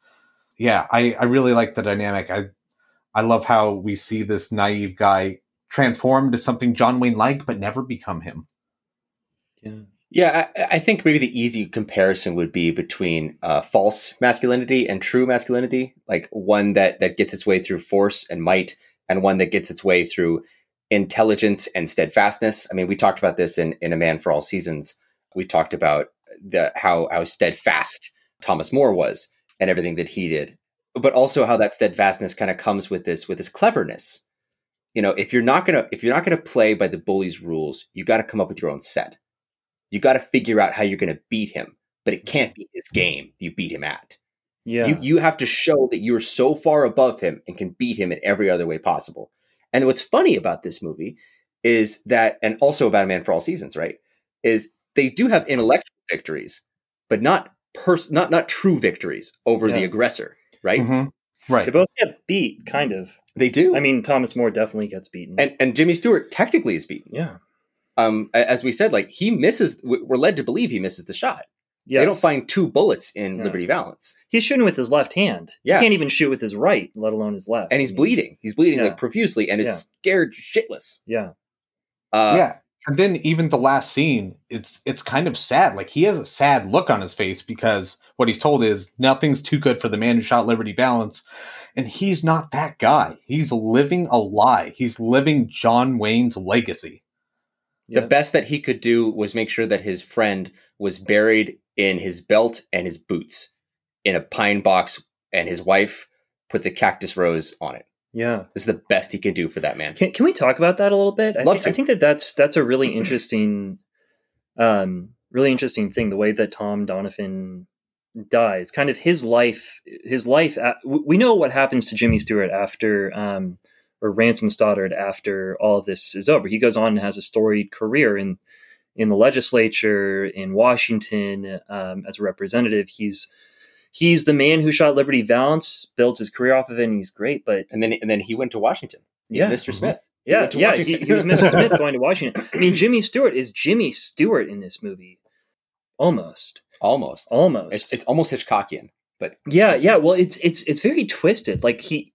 Yeah, I, I really like the dynamic. I I love how we see this naive guy transform to something John Wayne like, but never become him. Yeah. Yeah, I, I think maybe the easy comparison would be between uh, false masculinity and true masculinity, like one that that gets its way through force and might, and one that gets its way through intelligence and steadfastness. I mean, we talked about this in in A Man for All Seasons. We talked about the how how steadfast Thomas More was and everything that he did, but also how that steadfastness kind of comes with this with this cleverness. You know, if you're not gonna if you're not gonna play by the bully's rules, you got to come up with your own set you got to figure out how you're going to beat him but it can't be his game you beat him at Yeah. you you have to show that you're so far above him and can beat him in every other way possible and what's funny about this movie is that and also about a man for all seasons right is they do have intellectual victories but not pers- not not true victories over the aggressor right Mhm. Right. they both get beat, kind of. They do I mean, Thomas More definitely gets beaten. and and jimmy stewart technically is beaten yeah. um as we said like he misses we're led to believe he misses the shot Yes. they don't find two bullets in Yeah. liberty valance He's shooting with his left hand. Yeah. He can't even shoot with his right, let alone his left. and he's I mean, bleeding. He's bleeding Yeah. like profusely and is Yeah. scared shitless. Yeah. Uh, yeah. And then even the last scene, it's it's kind of sad. Like he has a sad look on his face because what he's told is nothing's too good for the man who shot Liberty Valance. And he's not that guy. He's living a lie. He's living John Wayne's legacy. The Yeah. best that he could do was make sure that his friend was buried in his belt and his boots in a pine box, and his wife puts a cactus rose on it. Yeah. This is the best he can do for that man. Can, can we talk about that a little bit? I Love think, to. I think that that's that's a really interesting, um, really interesting thing. The way that Tom Donovan dies, kind of his life, his life. We know what happens to Jimmy Stewart after, um, or Ransom Stoddard after all of this is over. He goes on and has a storied career in in the legislature in Washington um, as a representative. He's he's the man who shot Liberty Valance, built his career off of it, and he's great. But And then and then he went to Washington. yeah, Mr. Smith. He yeah, went to yeah, he, he was Mr. Smith going to Washington. I mean, Jimmy Stewart is Jimmy Stewart in this movie, almost, almost. almost. It's, it's almost Hitchcockian, but yeah, yeah. Well, it's it's it's very twisted. Like he,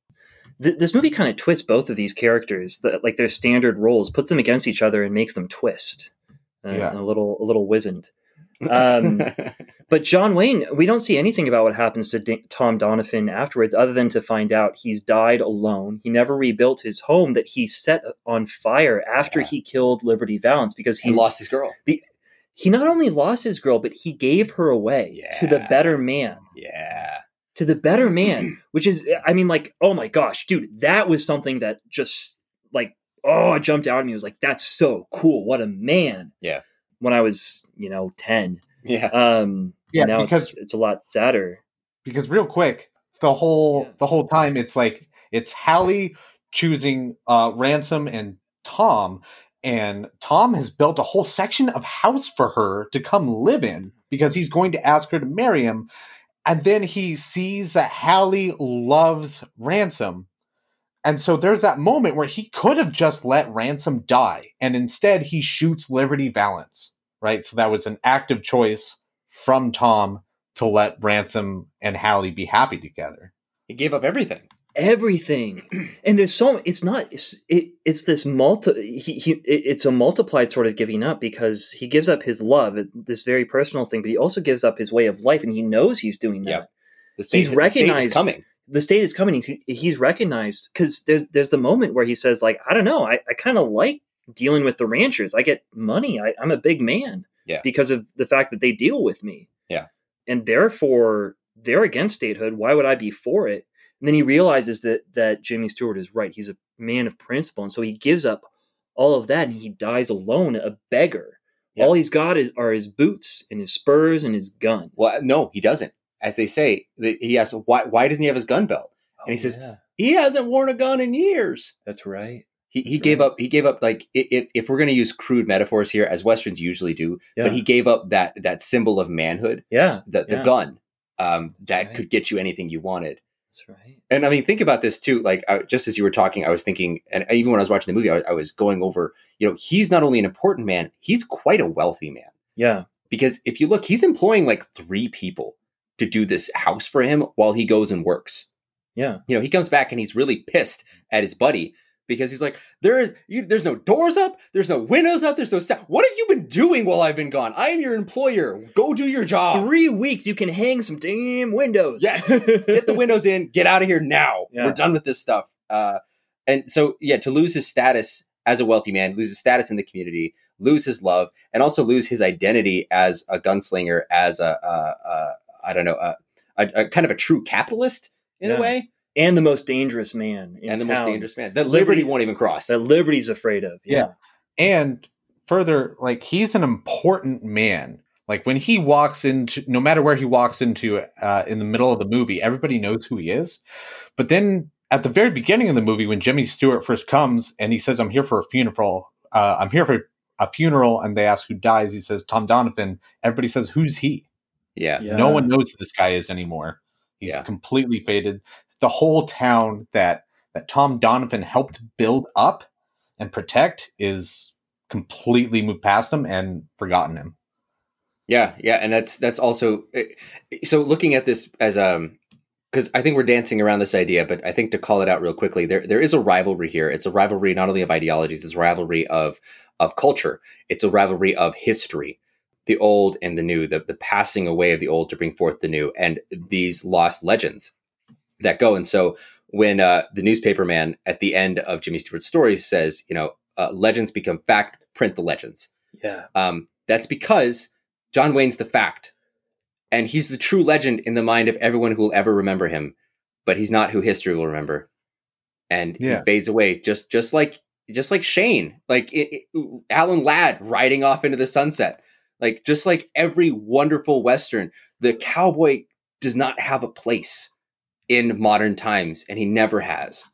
th- this movie kind of twists both of these characters, the, like their standard roles, puts them against each other, and makes them twist. Uh, Yeah. a little, a little wizened. Um, But John Wayne, we don't see anything about what happens to D- Tom Donovan afterwards, other than to find out he's died alone. He never rebuilt his home that he set on fire after Yeah. he killed Liberty Valance because he he lost his girl. He not only lost his girl, but he gave her away to the better man. Yeah. To the better man, which is, I mean, like, oh my gosh, dude, that was something that just like, oh, it jumped out at me. It was like, that's so cool. What a man. Yeah. When I was, you know, 10. Yeah. Um, Yeah, now because- it's, it's a lot sadder. because real quick the whole Yeah. the whole time it's like it's Hallie choosing uh ransom and Tom and Tom has built a whole section of house for her to come live in because he's going to ask her to marry him and then he sees that Hallie loves ransom and so there's that moment where he could have just let ransom die and instead he shoots Liberty Valance right so that was an active choice from Tom to let Ransom and Hallie be happy together. He gave up everything. Everything. And there's so it's not it's it, it's this multi he, he it's a multiplied sort of giving up because he gives up his love this very personal thing but he also gives up his way of life and he knows he's doing that. Yep. The He's the state is recognized- coming. the state is coming. He's, he's recognized because there's there's the moment where he says like i don't know. I, I kind of like dealing with the ranchers. I get money. I, i'm a big man Yeah. because of the fact that they deal with me. Yeah. and therefore they're against statehood. Why would i be for it and then he realizes that that jimmy stewart is right he's a man of principle and so he gives up all of that and he dies alone a beggar Yeah. all he's got is are his boots and his spurs and his gun Well, no, he doesn't. As they say, he asks, why, why doesn't he have his gun belt? And he says, Oh, yeah, He hasn't worn a gun in years. that's right He, he That's gave right. up. He gave up. Like if, if we're going to use crude metaphors here, as westerns usually do, yeah but he gave up that that symbol of manhood, yeah the the Yeah. gun, um, that right. could get you anything you wanted. That's right And I mean, think about this too. Like I, just as you were talking, I was thinking, and uh, even when I was watching the movie, I was, I was going over. You know, he's not only an important man; he's quite a wealthy man. yeah Because if you look, he's employing like three people to do this house for him while he goes and works. yeah You know, he comes back and he's really pissed at his buddy because he's like, "There is, you, there's no doors up, there's no windows up, there's no sound. What have you been doing while I've been gone? I am your employer. Go do your job. three weeks you can hang some damn windows Yes. Get the windows in. Get out of here now. Yeah. We're done with this stuff." Uh, and so, yeah, to lose his status as a wealthy man, lose his status in the community, lose his love, and also lose his identity as a gunslinger, as a, a, a I don't know, a, a, a kind of a true capitalist in Yeah. a way. And the most dangerous man in and the town most dangerous man that Liberty- Liberty, won't even cross. that Liberty's afraid of. Yeah, and further like he's an important man like when he walks into no matter where he walks into uh, in the middle of the movie everybody knows who he is but then at the very beginning of the movie when jimmy stewart first comes and he says i'm here for a funeral uh, i'm here for a funeral and they ask who dies he says tom donovan everybody says who's he yeah. Yeah. no one knows who this guy is anymore he's Yeah. completely faded the whole town that that tom donovan helped build up and protect is completely moved past him and forgotten him Yeah, yeah, and that's that's also eh, so looking at this as um because I think we're dancing around this idea, but I think to call it out real quickly, there there is a rivalry here. It's a rivalry not only of ideologies, it's a rivalry of of culture. It's a rivalry of history, the old and the new, the the passing away of the old to bring forth the new, and these lost legends that go. And so when uh, the newspaper man at the end of Jimmy Stewart's story says, you know, uh, legends become fact, print the legends. yeah, Um, that's because John Wayne's the fact, and he's the true legend in the mind of everyone who will ever remember him. But he's not who history will remember, and Yeah. he fades away just just like just like Shane, like it, it- Alan Ladd riding off into the sunset, like just like every wonderful western, the cowboy does not have a place in modern times, and he never has.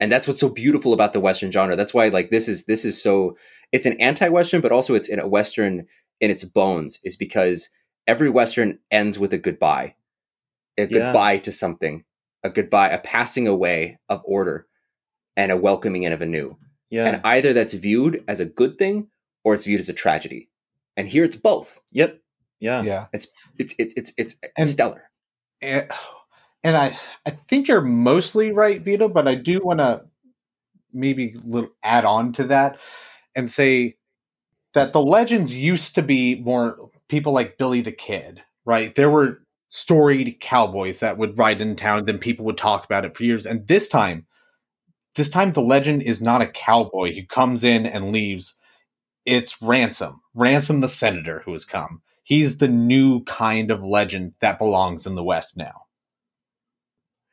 And that's what's so beautiful about the western genre. That's why like this is this is so it's an anti-western, but also it's in a western in its bones, is because every western ends with a goodbye, a Yeah. goodbye to something, a goodbye, a passing away of order, and a welcoming in of a new. yeah. And either that's viewed as a good thing or it's viewed as a tragedy. And here it's both. yep. Yeah. yeah It's it's it's it's it's And- stellar. and, and i i think you're mostly right vito but i do want to maybe little add on to that and say that the legends used to be more people like billy the kid right? There were storied cowboys that would ride in town then people would talk about it for years. And this time this time the legend is not a cowboy who comes in and leaves. It's ransom ransom the senator who has come. He's the new kind of legend that belongs in the west now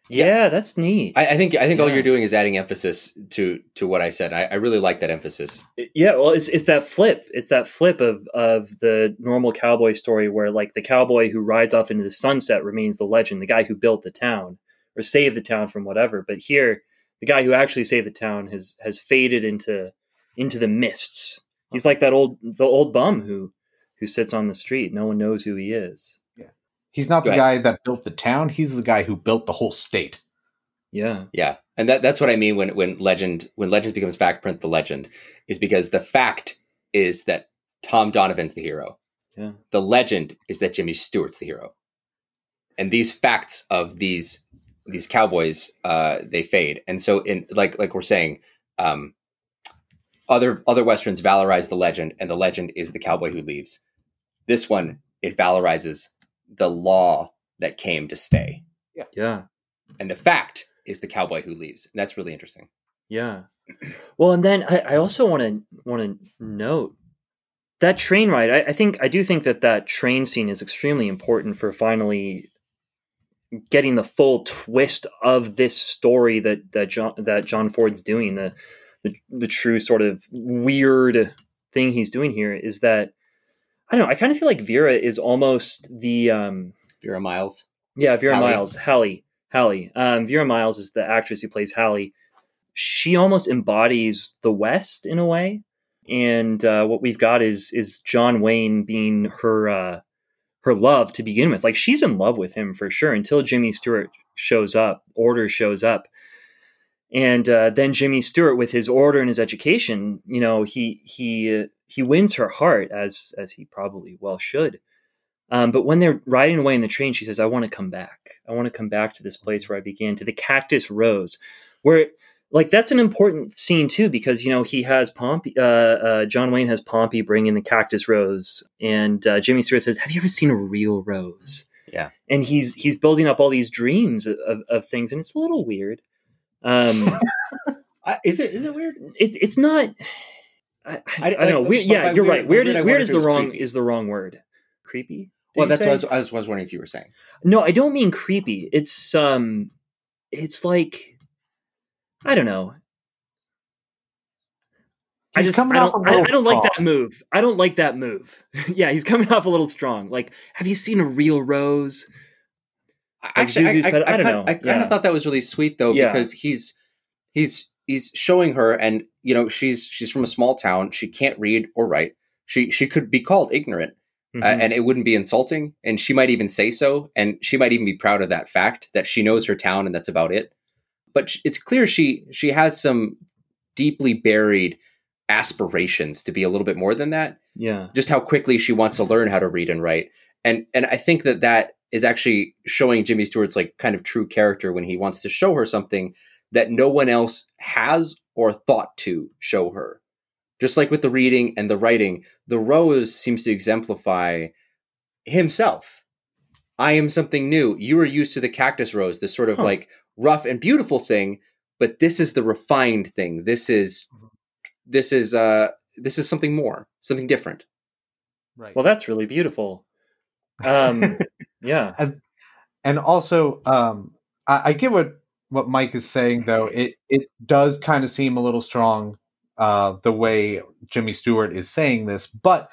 Yeah, that's neat. I, I think I think all you're doing is adding emphasis to to what I said. I, I really like that emphasis. yeah, well, it's it's that flip. It's that flip of of the normal cowboy story where like the cowboy who rides off into the sunset remains the legend, the guy who built the town or saved the town from whatever. But here, the guy who actually saved the town has has faded into into the mists. He's like that old the old bum who who sits on the street. No one knows who he is. He's not the Right. guy that built the town. He's the guy who built the whole state. Yeah. Yeah, and that that's what I mean when when legend when legend becomes fact, print the legend is because the fact is that Tom Donovan's the hero. Yeah. The legend is that Jimmy Stewart's the hero. And these facts of these these cowboys uh, they fade, and so in like like we're saying, um, other other westerns valorize the legend, and the legend is the cowboy who leaves. This one it valorizes the law that came to stay, Yeah. and the fact is the cowboy who leaves. And that's really interesting. Yeah. Well, and then I, I also want to want to note that train ride. I, I think I do think that that train scene is extremely important for finally getting the full twist of this story that that John that John Ford's doing. The the, the true sort of weird thing he's doing here is that I don't know. I kind of feel like Vera is almost the um, Vera Miles. yeah, Vera Hallie. Miles, Hallie, Hallie. Um, Vera Miles is the actress who plays Hallie. She almost embodies the West in a way, and uh, what we've got is is John Wayne being her uh, her love to begin with. Like she's in love with him for sure until Jimmy Stewart shows up, Order shows up, and uh, then Jimmy Stewart with his order and his education, you know, he he uh, he wins her heart as as he probably well should. Um, but when they're riding away in the train, she says, "I want to come back. I want to come back to this place where I began, to the Cactus Rose, where." Like that's an important scene too, because you know he has Pompey. Uh, uh, John Wayne has Pompey bring in the cactus rose, and uh, Jimmy Stewart says, "Have you ever seen a real rose?" Yeah. and he's he's building up all these dreams of, of, of things, and it's a little weird. Um, is it is it weird? it, it's not. I, I, I- I don't know. like, Weird, yeah, you're weird- right. Weird, weird, is, weird is the wrong creepy. is the wrong word. Creepy. Well, that's what I was, I was was wondering if you were saying. No, I don't mean creepy. It's um, it's like I don't know. I He's just coming I off don't, I, I don't like that move. I don't like that move. yeah, he's coming off a little strong. Like, have you seen a real rose? Actually, I, I, I I don't kind, know. I kind Yeah. of thought that was really sweet though, Yeah. because he's he's he's showing her, and you know, she's she's from a small town. She can't read or write. She she could be called ignorant, uh, Mhm. and it wouldn't be insulting. And she might even say so, and she might even be proud of that fact that she knows her town, and that's about it. But sh- it's clear she she has some deeply buried aspirations to be a little bit more than that yeah, just how quickly she wants to learn how to read and write and and i think that that is actually showing jimmy stewart's like kind of true character when he wants to show her something that no one else has or thought to show her just like with the reading and the writing the rose seems to exemplify himself i am something new you are used to the cactus rose this sort of Huh. like rough and beautiful thing but this is the refined thing this is this is uh this is something more something different Right. well, that's really beautiful. Um, yeah, and and also um I, I get what what mike is saying though. It it does kind of seem a little strong uh the way jimmy stewart is saying this but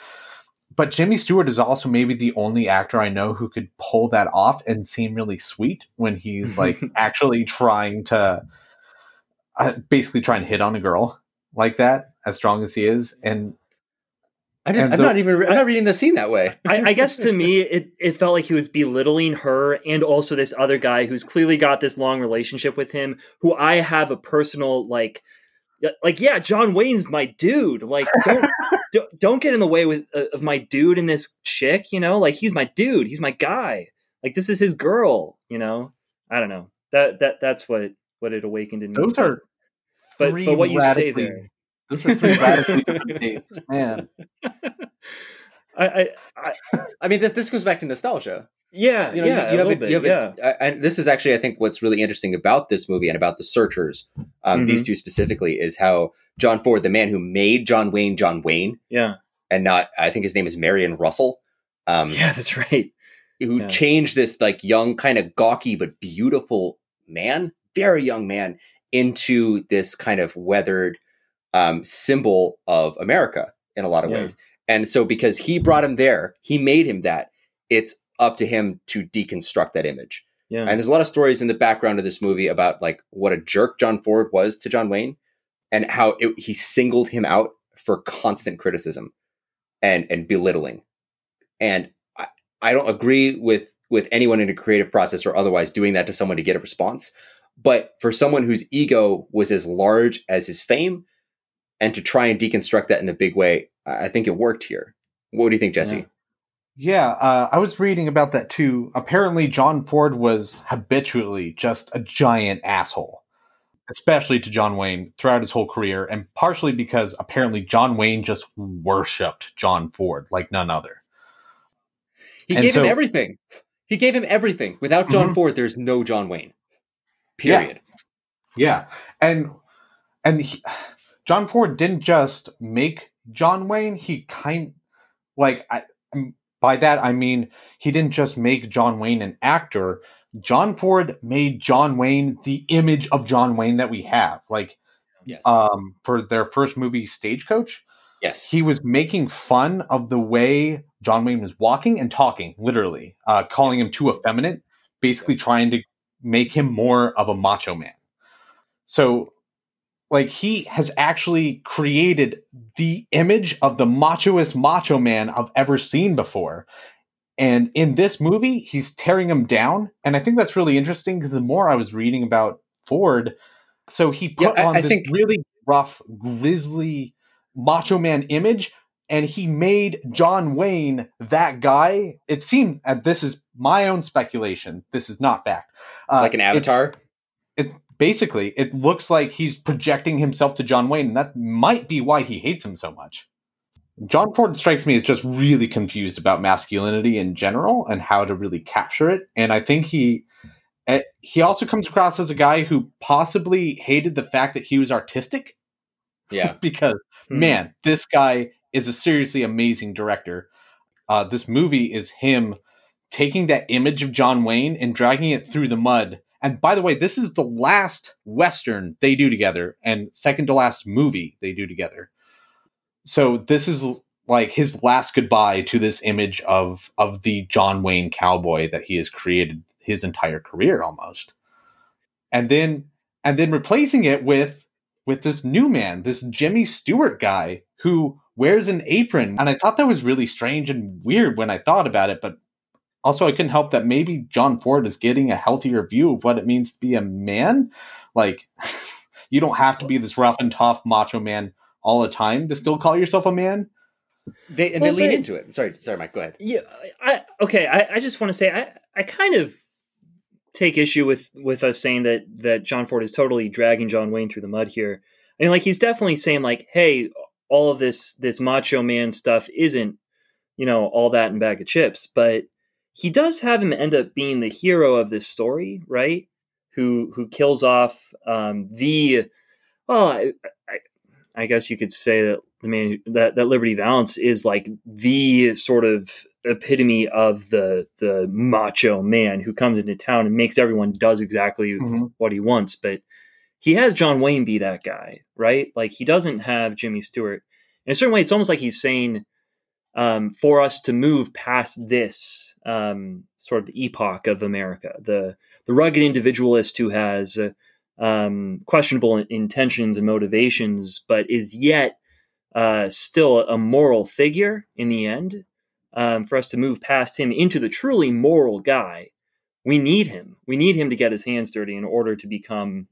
but jimmy stewart is also maybe the only actor i know who could pull that off and seem really sweet when he's like actually trying to uh, basically trying to hit on a girl like that as strong as he is. And I just And I'm the- not even I'm not reading the scene that way. I, I guess to me, it, it felt like he was belittling her and also this other guy who's clearly got this long relationship with him, who I have a personal like, like yeah, John Wayne's my dude. Like, don't don't, don't get in the way with uh, of my dude and this chick. You know, like he's my dude. He's my guy. Like this is his girl. You know, I don't know that that that's what what it awakened in me. those are but three but what you say there. Those are three radically different dates man I, I, I I mean, this this goes back to nostalgia. yeah You know, yeah you, you a have little a, bit you have yeah a, and this is actually I think what's really interesting about this movie and about the Searchers, um, Mm-hmm. these two specifically, is how John Ford, the man who made John Wayne, John Wayne, yeah and not I think his name is Marion Russell, um, yeah that's right. who Yeah. changed this like young, kind of gawky but beautiful man, very young man, into this kind of weathered um, symbol of America in a lot of Yeah. ways. And so, because he brought him there, he made him that. It's up to him to deconstruct that image. Yeah. And there's a lot of stories in the background of this movie about like what a jerk John Ford was to John Wayne, and how it, he singled him out for constant criticism and and belittling. And I, I don't agree with with anyone in a creative process or otherwise doing that to someone to get a response. But for someone whose ego was as large as his fame, and to try and deconstruct that in a big way, I think it worked here. What do you think, Jesse? Yeah. Yeah, uh, I was reading about that too. Apparently, John Ford was habitually just a giant asshole, especially to John Wayne throughout his whole career, and partially because apparently John Wayne just worshipped John Ford like none other. He And gave so- him everything. He gave him everything. Without John Mhm. Ford, there's no John Wayne. Period. Yeah, and and he, John Ford didn't just make John Wayne. He kind like I by that I mean he didn't just make John Wayne an actor. John Ford made John Wayne the image of John Wayne that we have. Like Yes. um for their first movie Stagecoach, yes. he was making fun of the way John Wayne was walking and talking, literally, uh, calling him too effeminate, basically trying to make him more of a macho man. So, like, he has actually created the image of the machoest macho man I've ever seen before. And in this movie, he's tearing him down. And I think that's really interesting because the more I was reading about Ford, so he Yeah, put I- on I this think- really rough, grisly macho man image and he made John Wayne that guy. It seems, and this is my own speculation. This is not fact. Uh, like an it's- avatar. It's, basically it looks like he's projecting himself to John Wayne, and that might be why he hates him so much. John Ford strikes me as just really confused about masculinity in general and how to really capture it. And I think he eh, he also comes across as a guy who possibly hated the fact that he was artistic Yeah. because Hmm. man, this guy is a seriously amazing director. Uh, this movie is him taking that image of John Wayne and dragging it through the mud. And by the way, this is the last Western they do together and second to last movie they do together. So this is like his last goodbye to this image of of the John Wayne cowboy that he has created his entire career almost. And then and then replacing it with with this new man, this Jimmy Stewart guy who wears an apron. And I thought that was really strange and weird when I thought about it, but also I couldn't help that maybe John Ford is getting a healthier view of what it means to be a man. Like you don't have to be this rough and tough macho man all the time to still call yourself a man. They and Well, they lean they- into it. Sorry, sorry, Mike. Go ahead. Yeah, I okay. I, I just want to say I, I kind of take issue with with us saying that that John Ford is totally dragging John Wayne through the mud here. I mean, like he's definitely saying like, hey, all of this this macho man stuff isn't you know all that in a bag of chips, but he does have him end up being the hero of this story, right? Who who kills off um, the well, I, I, I guess you could say that the man that, that Liberty Valance is like the sort of epitome of the the macho man who comes into town and makes everyone does exactly what he wants. But he has John Wayne be that guy, right? Like he doesn't have Jimmy Stewart. In a certain way, it's almost like he's saying, um, for us to move past this um, sort of epoch of America, the the rugged individualist who has uh, um, questionable intentions and motivations, but is yet uh, still a moral figure in the end. Um, for us to move past him into the truly moral guy, we need him. We need him to get his hands dirty in order to become,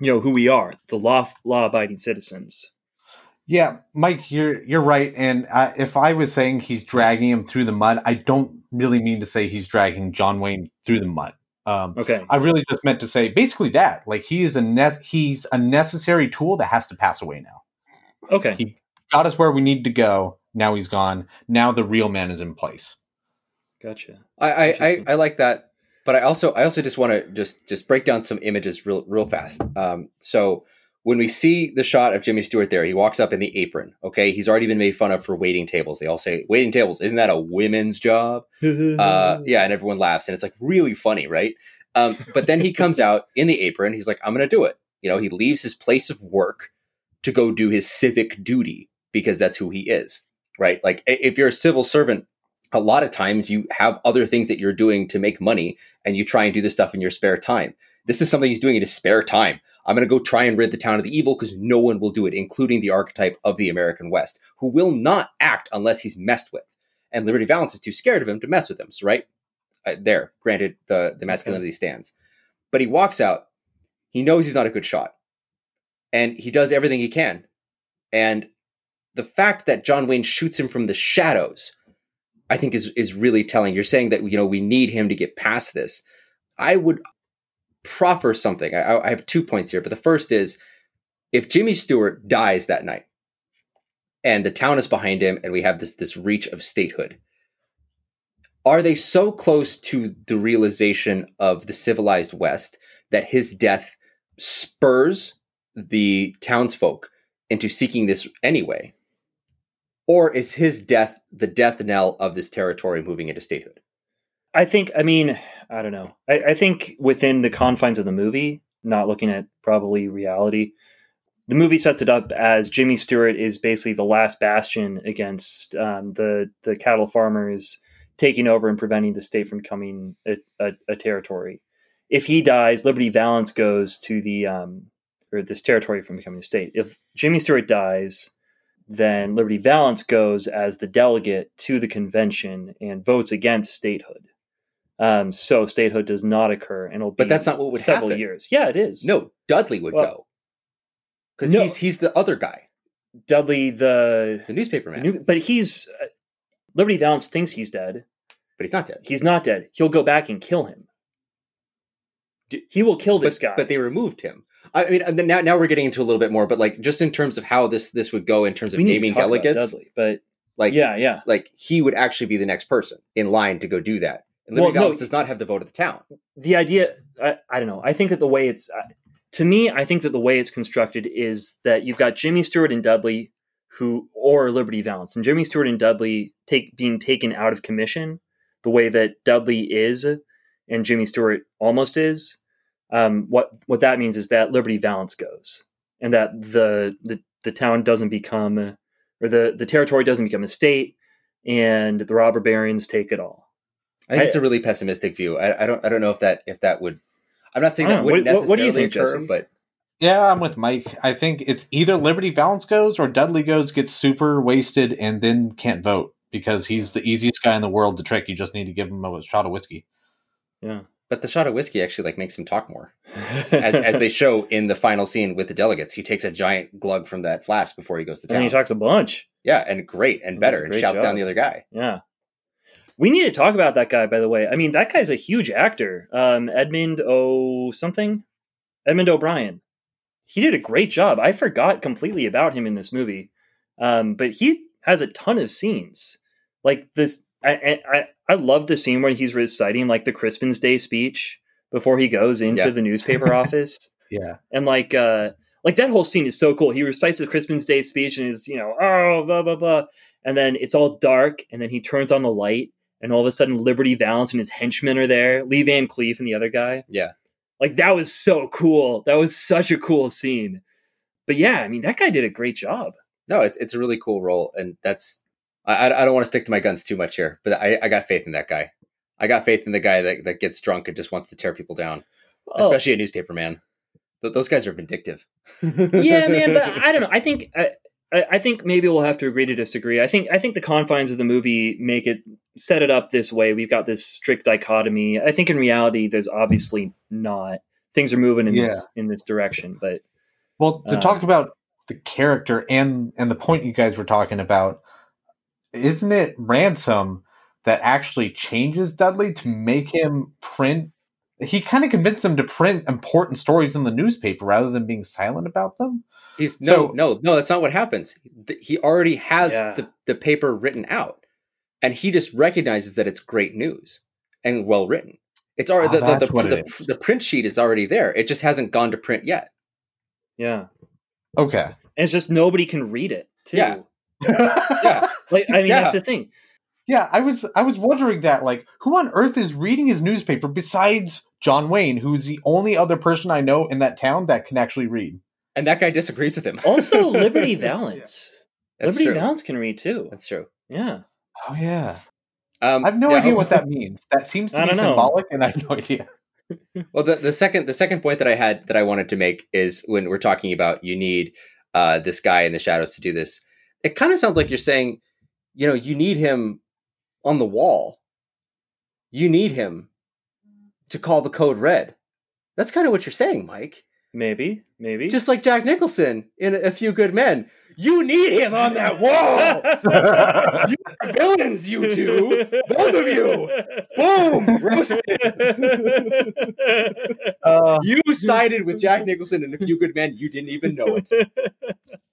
you know, who we are, the law law abiding citizens. Yeah, Mike, you're you're right. And uh, if I was saying he's dragging him through the mud, I don't really mean to say he's dragging John Wayne through the mud. Um, Okay. I really just meant to say basically that, like he is a ne- he's a necessary tool that has to pass away now. Okay. He got us where we need to go. Now he's gone. Now the real man is in place. Gotcha. I, I, I, I like that, but I also I also just want to just just break down some images real real fast. Um, so when we see the shot of Jimmy Stewart there, he walks up in the apron. Okay, he's already been made fun of for waiting tables. They all say waiting tables. Isn't that a women's job? Uh, yeah, and everyone laughs, and it's like really funny, right? Um, but then he comes out in the apron. He's like, I'm going to do it. You know, he leaves his place of work to go do his civic duty because that's who he is, right? Like if you're a civil servant, a lot of times you have other things that you're doing to make money and you try and do this stuff in your spare time. This is something he's doing in his spare time. I'm going to go try and rid the town of the evil because no one will do it, including the archetype of the American West, who will not act unless he's messed with. And Liberty Valance is too scared of him to mess with him. So, right uh, there, granted, the, the masculinity stands. But he walks out. He knows he's not a good shot. And he does everything he can. And the fact that John Wayne shoots him from the shadows I think is is really telling. You're saying that you know we need him to get past this. I would proffer something. I, I have two points here, but the first is if Jimmy Stewart dies that night, and the town is behind him, and we have this this reach of statehood. Are they so close to the realization of the civilized West that his death spurs the townsfolk into seeking this anyway? Or is his death the death knell of this territory moving into statehood? I think, I mean, I don't know. I, I, think within the confines of the movie, not looking at probably reality, the movie sets it up as Jimmy Stewart is basically the last bastion against um, the the cattle farmers taking over and preventing the state from becoming a, a, a territory. If he dies, Liberty Valance goes to the um, or this territory from becoming a state. If Jimmy Stewart dies, then Liberty Valance goes as the delegate to the convention and votes against statehood. Um, so statehood does not occur, and it'll be but that's not what would several happen. years. Yeah, it is. No, Dudley would Well, go because no. he's he's the other guy, Dudley the, the newspaper man, the new, but he's uh, Liberty Valance thinks he's dead. but he's not dead. He's not dead. He'll go back and kill him. D- He will kill this but, guy. but they removed him. I mean, and then now now we're getting into a little bit more, but like just in terms of how this this would go in terms of naming to talk about delegates, Dudley, but like yeah, yeah. like he would actually be the next person in line to go do that. And Well, Liberty no, Valance does not have the vote of the town. the idea I, I don't know i think that the way it's uh, to me i think that the way it's constructed is that you've got jimmy stewart and dudley who or liberty valance and jimmy stewart and dudley take being taken out of commission the way that dudley is and jimmy stewart almost is um, what what that means is that liberty valance goes and that the the, the town doesn't become or the the territory doesn't become a state and the robber barons take it all I think I- it's a really pessimistic view. I, I don't I don't know if that if that would. I'm not saying that wouldn't What- what- what do necessarily you think, occur, Jesse? but Yeah, I'm with Mike. I think it's either Liberty Valance goes or Dudley goes, gets super wasted, and then can't vote because he's the easiest guy in the world to trick. You just need to give him a shot of whiskey. yeah but the shot of whiskey actually like makes him talk more. As as they show in the final scene with the delegates, he takes a giant glug from that flask before he goes to and town. he talks a bunch yeah, and great and He better and shouts job. down the other guy. Yeah. We need to talk about that guy, by the way. I mean, that guy's a huge actor. Um, Edmund O something? Edmund O'Brien. He did a great job. I forgot completely about him in this movie. Um, but he has a ton of scenes. Like this I I I love the scene when he's reciting like the Crispin's Day speech before he goes into Yeah. the newspaper office Yeah. and like uh like that whole scene is so cool he recites the crispin's day speech and is you know oh blah blah blah and then it's all dark and then he turns on the light and all of a sudden liberty valance and his henchmen are there lee van cleef and the other guy Yeah. like that was so cool that was such a cool scene but yeah i mean that guy did a great job No, it's it's a really cool role, and that's I I don't want to stick to my guns too much here, but I I got faith in that guy. I got faith in the guy that, that gets drunk and just wants to tear people down, Oh, especially a newspaper man. Th- those guys are vindictive. yeah man but i don't know i think I, I I think maybe we'll have to agree to disagree. I think I think the confines of the movie make it set it up this way. We've got this strict dichotomy. I think in reality, there's obviously not. Things are moving in this in this direction, but Well, to Uh, talk about the character and and the point you guys were talking about, isn't it Ransom that actually changes Dudley to make him print? He kind of convinced him to print important stories in the newspaper rather than being silent about them. He's no, So- no, no. That's not what happens. He already has Yeah. the, the paper written out, and he just recognizes that it's great news and well written. It's already the, the, the, the, the print sheet is already there. It just hasn't gone to print yet. yeah, Okay. and it's just nobody can read it. Too. Yeah. Yeah. like I mean Yeah. that's the thing. Yeah, I was I was wondering that like who on earth is reading his newspaper besides John Wayne, who's the only other person I know in that town that can actually read. And that guy disagrees with him. Also, Liberty Valance. That's Liberty true. Valance can read too. That's true. Yeah. Oh yeah. Um, I have no yeah, idea oh, what that means. That seems to I be don't know. symbolic and I have no idea. Well, the, the second the second point that I had that I wanted to make is when we're talking about you need uh, this guy in the shadows to do this. It kind of sounds like you're saying, you know, you need him on the wall. You need him to call the code red. That's kind of what you're saying, Mike. Maybe, maybe. Just like Jack Nicholson in A Few Good Men. You need him on that wall. you are villains, you two. Both of you. Boom. Roasted. Uh, You sided with Jack Nicholson in A Few Good Men. You didn't even know it.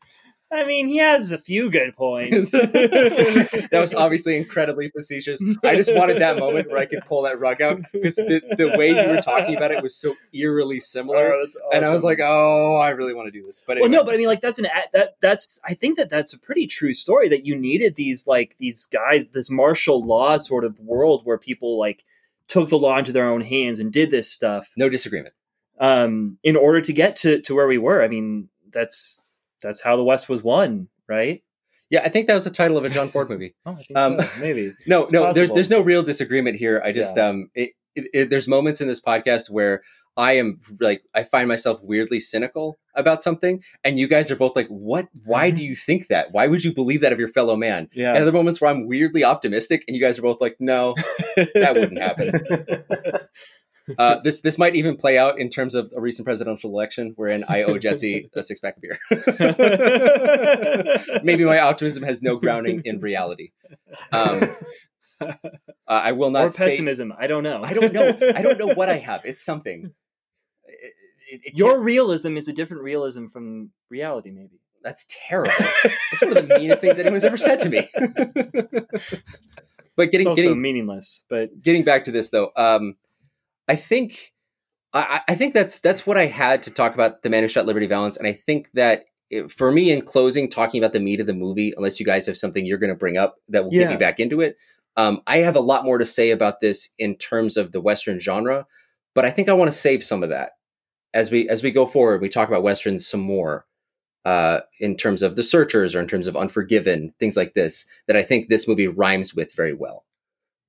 I mean, he has a few good points. that was obviously incredibly facetious. I just wanted that moment where I could pull that rug out because the, the way you were talking about it was so eerily similar. Oh, that's And I was like, oh, I really want to do this. But well, no, but I mean, like that's an that that's I think that that's a pretty true story that you needed these like these guys, this martial law sort of world where people like took the law into their own hands and did this stuff no disagreement. um, in order to get to to where we were. I mean, that's that's how the West was won, right? Yeah, I think that was the title of a John Ford movie. Oh, I think Um, so. Maybe. No, no, there's there's no real disagreement here. I just Yeah. um, it, it, it, there's moments in this podcast where I am like I find myself weirdly cynical about something, and you guys are both like, "What? Why do you think that? Why would you believe that of your fellow man?" Yeah. And other moments where I'm weirdly optimistic, and you guys are both like, "No, that wouldn't happen." Uh, this this might even play out in terms of a recent presidential election, wherein I owe Jesse a six pack of beer. Maybe my optimism has no grounding in reality. Um, uh, I will not or state- pessimism. I don't know. I don't know. I don't know what I have. It's something. It- it- it Your realism is a different realism from reality, maybe. that's terrible. That's one of the meanest things anyone's ever said to me. but It's getting also getting meaningless, but getting back to this though, um, I think I, I think that's that's what I had to talk about the man who shot Liberty Valance, and I think that it, for me in closing, talking about the meat of the movie, unless you guys have something you're going to bring up that will get me back into it, um, I have a lot more to say about this in terms of the Western genre, but I think I want to save some of that as we as we go forward. We talk about westerns some more. Uh, in terms of the searchers or in terms of unforgiven things like this that i think this movie rhymes with very well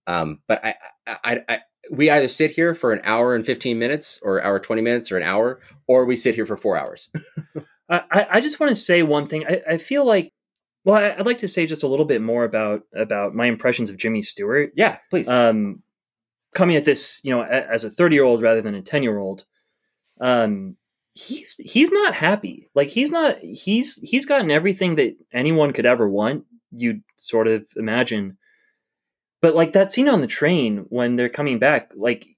um, but I, I, I, I, we either sit here for an hour and 15 minutes or hour 20 minutes or an hour, or we sit here for four hours. I, I I just want to say one thing. I, I feel like, well, I, I'd like to say just a little bit more about about my impressions of Jimmy Stewart. Yeah, please. Um, coming at this, you know, a, as a thirty year old rather than a ten year old, um, he's he's not happy. Like he's not he's he's gotten everything that anyone could ever want. You'd sort of imagine, but like that scene on the train when they're coming back, like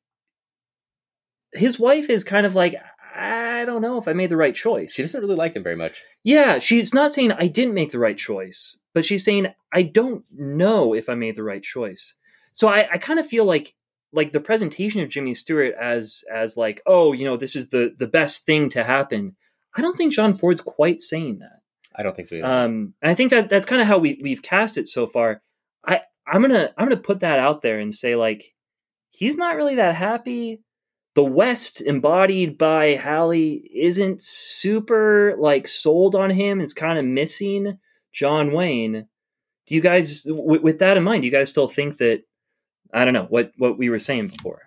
his wife is kind of like, I don't know if I made the right choice. she doesn't really like him very much. Yeah, she's not saying I didn't make the right choice, but she's saying I don't know if I made the right choice. So I, I kind of feel like like the presentation of Jimmy Stewart as as like, oh, you know, this is the the best thing to happen. I don't think John Ford's quite saying that. I don't think so either. Um, and I think that that's kind of how we we've cast it so far. I I'm gonna I'm gonna put that out there and say like he's not really that happy. The West embodied by Hallie isn't super like sold on him. It's kind of missing John Wayne. Do you guys, w- with that in mind, do you guys still think that I don't know what what we were saying before?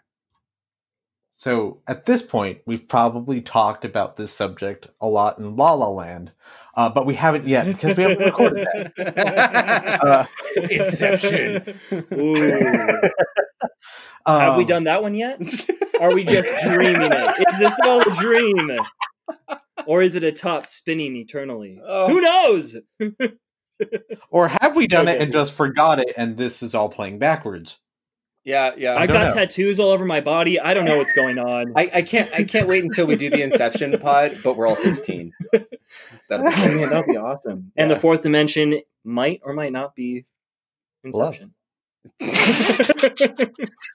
So at this point, we've probably talked about this subject a lot in La La Land, uh, but we haven't yet because we haven't recorded that. Uh, Inception. Ooh. Have we um, done that one yet? Are we just dreaming it? Is this all a dream? Or is it a top spinning eternally? Oh. Who knows? Or have we done Go it and just forgot it, and this is all playing backwards? Yeah, yeah. I don't got know. tattoos all over my body. I don't know what's going on. I, I can't. I can't wait until we do the Inception pod, but we're all sixteen. That'll be Oh, man, that'd be awesome. And Yeah. the fourth dimension might or might not be Inception. all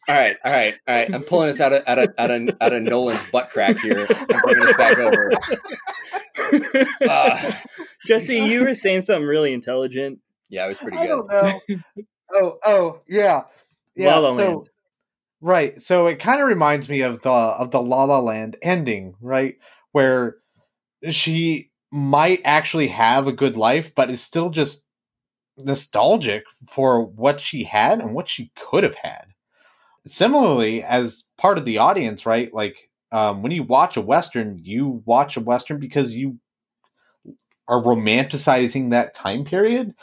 right, all right, all right. I'm pulling us out of out of out of, out of Nolan's butt crack here and bringing us back over. Uh, Jesse, you were saying something really intelligent. yeah, it was pretty I good. don't know. oh, oh, yeah, yeah. La La so, Land. right. So it kind of reminds me of the of the La La Land ending, right, where she might actually have a good life, but is still just nostalgic for what she had and what she could have had. Similarly, as part of the audience, right? Like um, when you watch a western, you watch a western because you are romanticizing that time period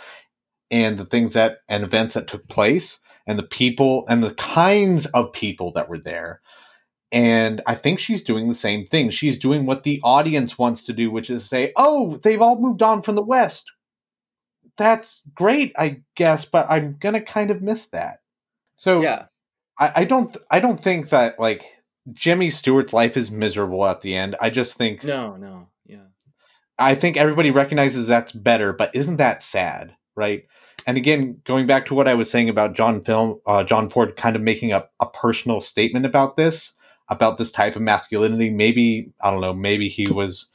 and the things that and events that took place and the people and the kinds of people that were there And I think she's doing the same thing. She's doing what the audience wants to do, which is say, oh, they've all moved on from the West. That's great, I guess, but I'm gonna kind of miss that. So Yeah. I, I don't I don't think that like Jimmy Stewart's life is miserable at the end. I just think No, no, yeah. I think everybody recognizes that's better, but isn't that sad, right? And again, going back to what I was saying about John Film, uh, John Ford kind of making a, a personal statement about this, about this type of masculinity. Maybe I don't know. Maybe he was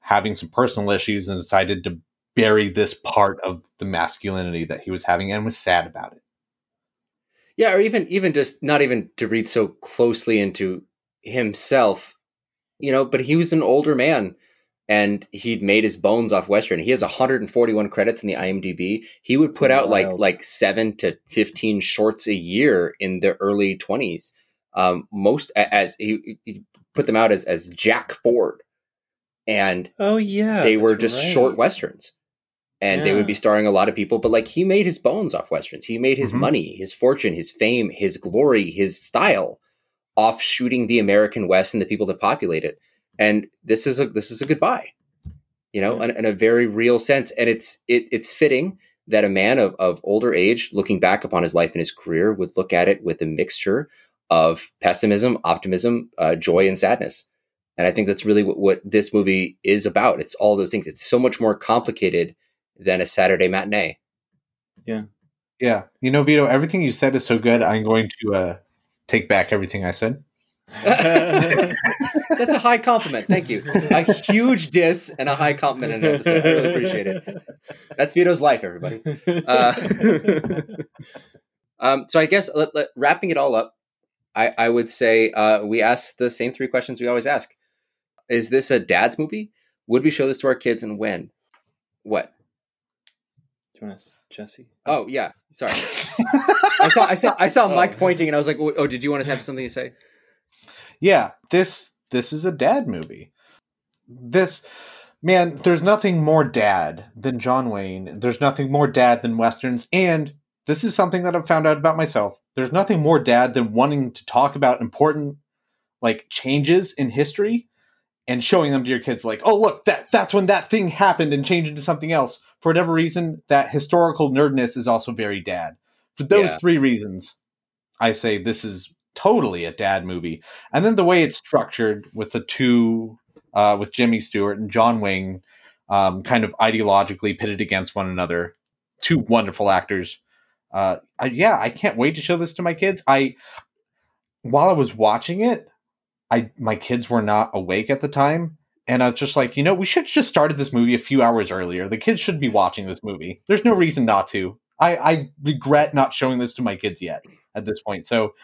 having some personal issues and decided to bury this part of the masculinity that he was having and was sad about it. Yeah, or even even just not even to read so closely into himself, you know, but he was an older man and he'd made his bones off Western. He has 141 credits in the IMDb. He would put out like like 7 to 15 shorts a year in the early 20s. Um most as he, he put them out as as Jack Ford. And Oh yeah. they were just right. short westerns and they would be starring a lot of people but like he made his bones off westerns he made his Mhm. money his fortune his fame his glory his style off shooting the american west and the people that populate it and this is a this is a goodbye you know Yeah. in, in a very real sense and it's it, it's fitting that a man of, of older age looking back upon his life and his career would look at it with a mixture of pessimism optimism uh, joy and sadness and I think that's really what, what this movie is about. It's all those things. It's so much more complicated than a Saturday matinee. Yeah. Yeah, you know, Vito, everything you said is so good. I'm going to uh, take back everything I said. That's a high compliment. Thank you. A huge diss and a high compliment in an episode. I really appreciate it. That's Vito's life, everybody. Uh, Um, so I guess let, let- wrapping it all up, I, I would say uh, we ask the same three questions we always ask. Is this a dad's movie? Would we show this to our kids and when? What? Join us, Jesse. Oh yeah, sorry. I saw I saw I saw Mike pointing and I was like, "Oh, did you want to have something to say?" Yeah this this is a dad movie. This man there's nothing more dad than john wayne. There's nothing more dad than westerns. And this is something that i've found out about myself. There's nothing more dad than wanting to talk about important like changes in history and showing them to your kids like oh look that that's when that thing happened and changed into something else. For whatever reason that historical nerdness is also very dad. For those Yeah. three reasons i say this is totally a dad movie. And then the way it's structured with the two uh, with jimmy stewart and john wayne um, kind of ideologically pitted against one another. Two wonderful actors. Uh, I, yeah i can't wait to show this to my kids. I while i was watching it i my kids were not awake at the time. And i was just like you know we should just started this movie a few hours earlier. The kids should be watching this movie. There's no reason not to. I i regret not showing this to my kids yet at this point. So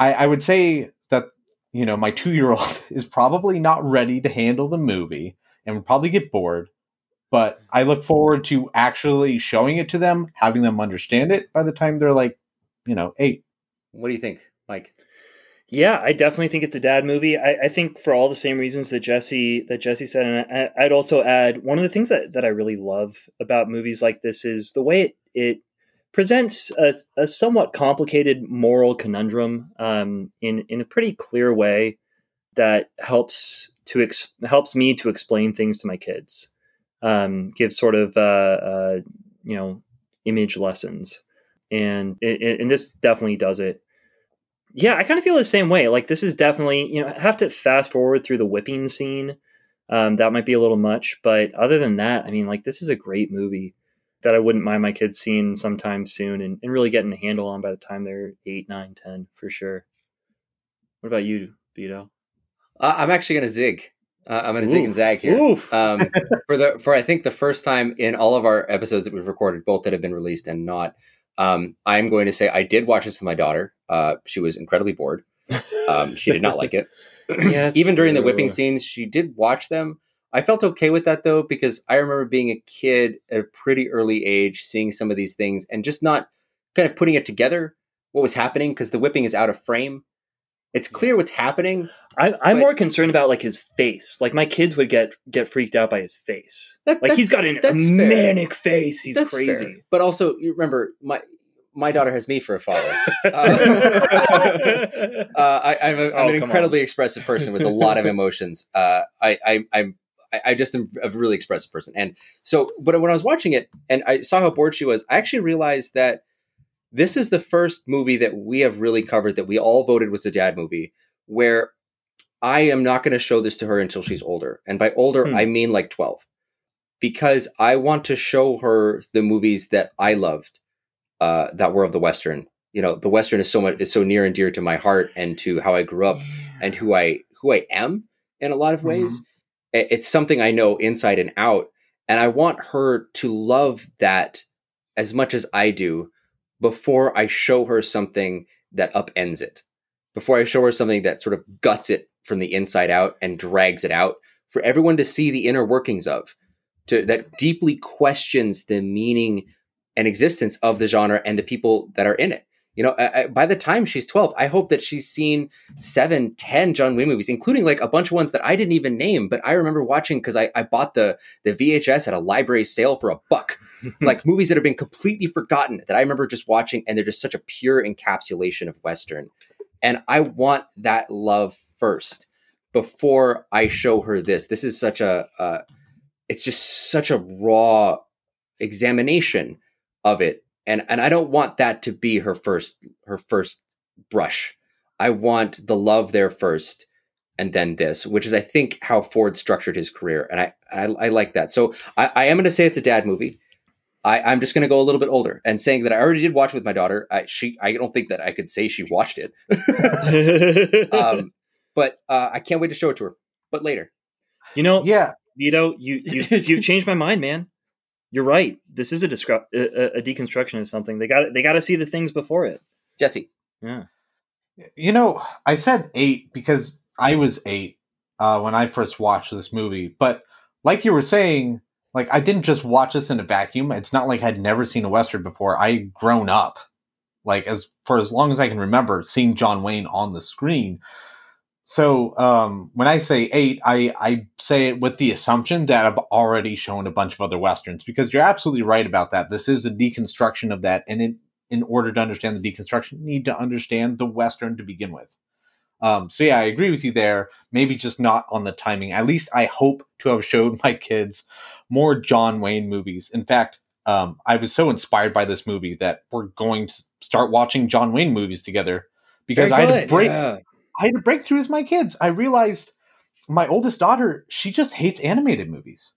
I, I would say that you know my two year old is probably not ready to handle the movie and would probably get bored. But I look forward to actually showing it to them, having them understand it by the time they're like, you know, eight. What do you think, Mike? Yeah, I definitely think it's a dad movie. I, I think for all the same reasons that Jesse that Jesse said, and I, I'd also add one of the things that, that I really love about movies like this is the way it it presents a, a somewhat complicated moral conundrum um, in in a pretty clear way that helps to ex- helps me to explain things to my kids, um, give sort of uh, uh, you know image lessons, and it, and this definitely does it. Yeah, I kind of feel the same way. Like this is definitely you know I have to fast forward through the whipping scene. Um, that might be a little much, but other than that, I mean, like this is a great movie that I wouldn't mind my kids seeing sometime soon and, and really getting a handle on by the time they're eight, nine, ten for sure. What about you, Vito? Uh, I'm actually going to zig. Uh, I'm going to zig and zag here. Um, for the for I think the first time in all of our episodes that we've recorded, both that have been released and not, um, I'm going to say I did watch this with my daughter. Uh, she was incredibly bored. Um, she did not like it. Yeah, Even during the whipping scenes, she did watch them. I felt okay with that though because I remember being a kid at a pretty early age, seeing some of these things and just not kind of putting it together what was happening because the whipping is out of frame. It's clear what's happening. I, I'm But- more concerned about like his face. Like my kids would get get freaked out by his face. That- Like he's got an, a manic face. He's That's crazy. fair. But also, you remember my my daughter has me for a father. Uh, uh, I, I'm, a, I'm Oh, an come incredibly expressive person with a lot of emotions. Uh, I, I, I'm, I, I just am a really expressive person, and so, but when I was watching it and I saw how bored she was, I actually realized that this is the first movie that we have really covered that we all voted was a dad movie, where I am not going to show this to her until she's older, and by older Hmm. I mean like twelve, because I want to show her the movies that I loved, uh, that were of the western. You know, the western is so much is so near and dear to my heart and to how I grew up and who I who I am in a lot of ways. I- It's something I know inside and out, and I want her to love that as much as I do before I show her something that upends it. Before I show her something that sort of guts it from the inside out and drags it out for everyone to see the inner workings of, to that deeply questions the meaning and existence of the genre and the people that are in it. You know, I, I, by the time she's 12, I hope that she's seen seven, ten John Wayne movies, including like a bunch of ones that I didn't even name, but I remember watching because I, I bought the the VHS at a library sale for a buck. like movies that have been completely forgotten that I remember just watching, and they're just such a pure encapsulation of Western. And I want that love first before I show her this. This is such a, uh, it's just such a raw examination of it, and and I don't want that to be her first her first brush. I want the love there first, and then this, which is I think how Ford structured his career, and I I, I like that. So I, I am going to say it's a dad movie. I, I'm just going to go a little bit older and saying that I already did watch with my daughter. I, she, I don't think that I could say she watched it, um, but uh, I can't wait to show it to her. But later, you know, Yeah, Vito, you you you've changed my mind, man. You're right. This is a, descru- a, a deconstruction of something. They got they got to see the things before it. Jesse, Yeah. you know, I said eight because I was eight uh, when I first watched this movie. But like you were saying, like I didn't just watch this in a vacuum. It's not like I'd never seen a western before. I grown up, like as for as long as I can remember, seeing John Wayne on the screen. So um, when I say eight, I, I say it with the assumption that I've already shown a bunch of other westerns because you're absolutely right about that. This is a deconstruction of that, and in in order to understand the deconstruction, you need to understand the western to begin with. Um, so yeah, I agree with you there. Maybe just not on the timing. At least I hope to have showed my kids more John Wayne movies. In fact, um, I was so inspired by this movie that we're going to start watching John Wayne movies together because I had to break. Yeah. I had a breakthrough with my kids. I realized my oldest daughter she just hates animated movies,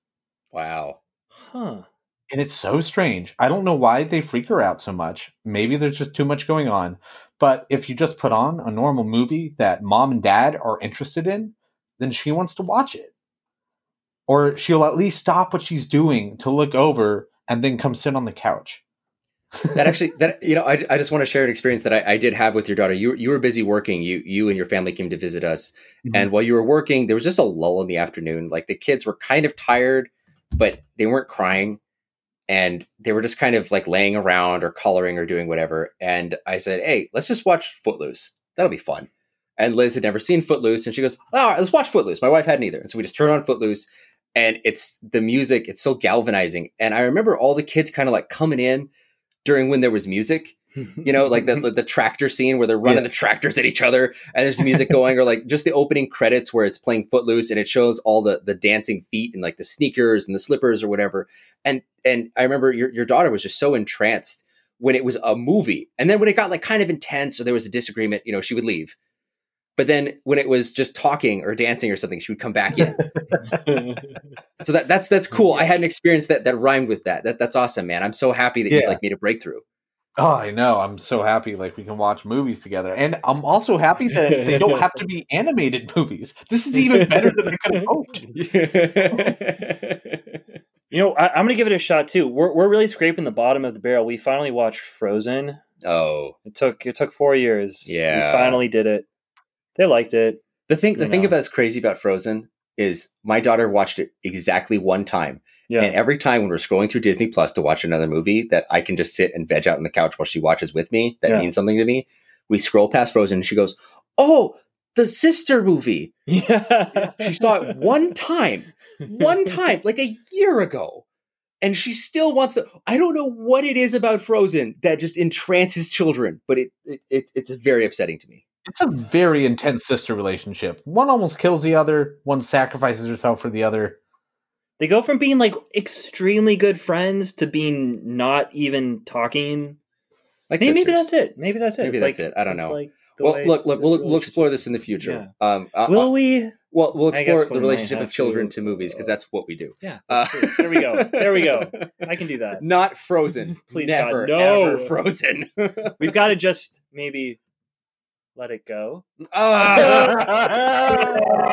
wow, Huh. and it's so strange. I don't know why they freak her out so much. Maybe there's just too much going on. But if you just put on a normal movie that mom and dad are interested in, then she wants to watch it. Or she'll at least stop what she's doing to look over and then come sit on the couch. That actually that you know I, I just want to share an experience that I, I did have with your daughter. You you were busy working. You you and your family came to visit us, mm-hmm. and while you were working, there was just a lull in the afternoon. Like the kids were kind of tired, but they weren't crying, and they were just kind of like laying around or coloring or doing whatever. And I said, "Hey, let's just watch Footloose. That'll be fun." And Liz had never seen Footloose, and she goes, "All right, let's watch Footloose." My wife hadn't either, and so we just turned on Footloose, and it's the music. It's so galvanizing, and I remember all the kids kind of like coming in during when there was music you know like the, the the tractor scene where they're running Yeah. the tractors at each other and there's music going or like just the opening credits where it's playing footloose and it shows all the the dancing feet and like the sneakers and the slippers or whatever. And and i remember your, your daughter was just so entranced when it was a movie. And then when it got like kind of intense or there was a disagreement you know she would leave but then when it was just talking or dancing or something she would come back in so that that's that's cool i had an experience that that rhymed with that, that that's awesome man i'm so happy that you like made a breakthrough Oh, I know. I'm so happy like we can watch movies together. And I'm also happy that they don't have to be animated movies. This is even better than I could have hoped. You know, I, I'm going to give it a shot too. We're we're really scraping the bottom of the barrel. We finally watched Frozen. oh It took it took four years. Yeah. we finally did it. They liked it. The thing, the You thing know. that's crazy about Frozen is my daughter watched it exactly one time, Yeah, and every time when we're scrolling through Disney Plus to watch another movie that I can just sit and veg out on the couch while she watches with me, that Yeah. means something to me. We scroll past Frozen, and she goes, "Oh, the sister movie." yeah. She saw it one time, one time, like a year ago, and she still wants to. I don't know what it is about Frozen that just entrances children, but it, it, it it's very upsetting to me. It's a very intense sister relationship. One almost kills the other. One sacrifices herself for the other. They go from being like extremely good friends to being not even talking. Like maybe, maybe that's it. Maybe that's it. Maybe It's that's like- it. I don't know. like Well, look, look, we'll, we'll explore this in the future. Yeah. Um, uh, Will uh, we? well, we'll explore the relationship of children to, to movies because that's what we do. Yeah. Uh, there we go. There we go. I can do that. Not Frozen. Please, God, Never, no. ever Frozen. We've got to just maybe let it go. Ah!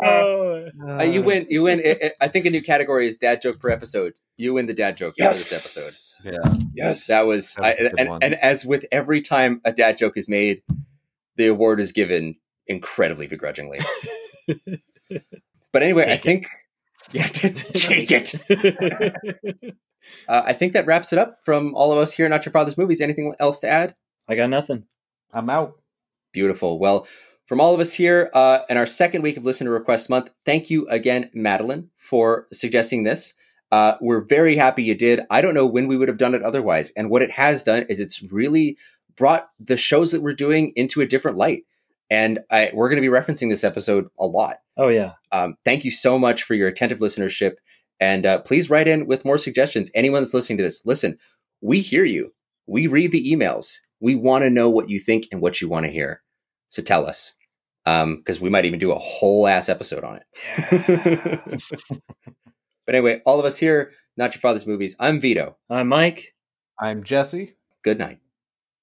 Oh. Uh, you win. You win. I- I- I think a new category is dad joke per episode. You win the dad joke for this episode. Yeah. Yes. That was, That was I, a good and, one. and as with every time a dad joke is made, the award is given incredibly begrudgingly. but anyway, I Take it. think, yeah, take it. Uh, I think that wraps it up from all of us here at Not Your Father's Movies. Anything else to add? I got nothing. I'm out. Beautiful. Well, from all of us here uh, in our second week of Listener Request Month, thank you again, Madeline, for suggesting this. Uh, we're very happy you did. I don't know when we would have done it otherwise. And what it has done is it's really brought the shows that we're doing into a different light. And I, we're going to be referencing this episode a lot. Oh yeah. Um, thank you so much for your attentive listenership. And uh, please write in with more suggestions. Anyone that's listening to this, listen, we hear you. We read the emails. We want to know what you think and what you want to hear. So tell us, um, because we might even do a whole ass episode on it. but anyway, all of us here, Not Your Father's Movies, I'm Vito. I'm Mike. I'm Jesse. Good night.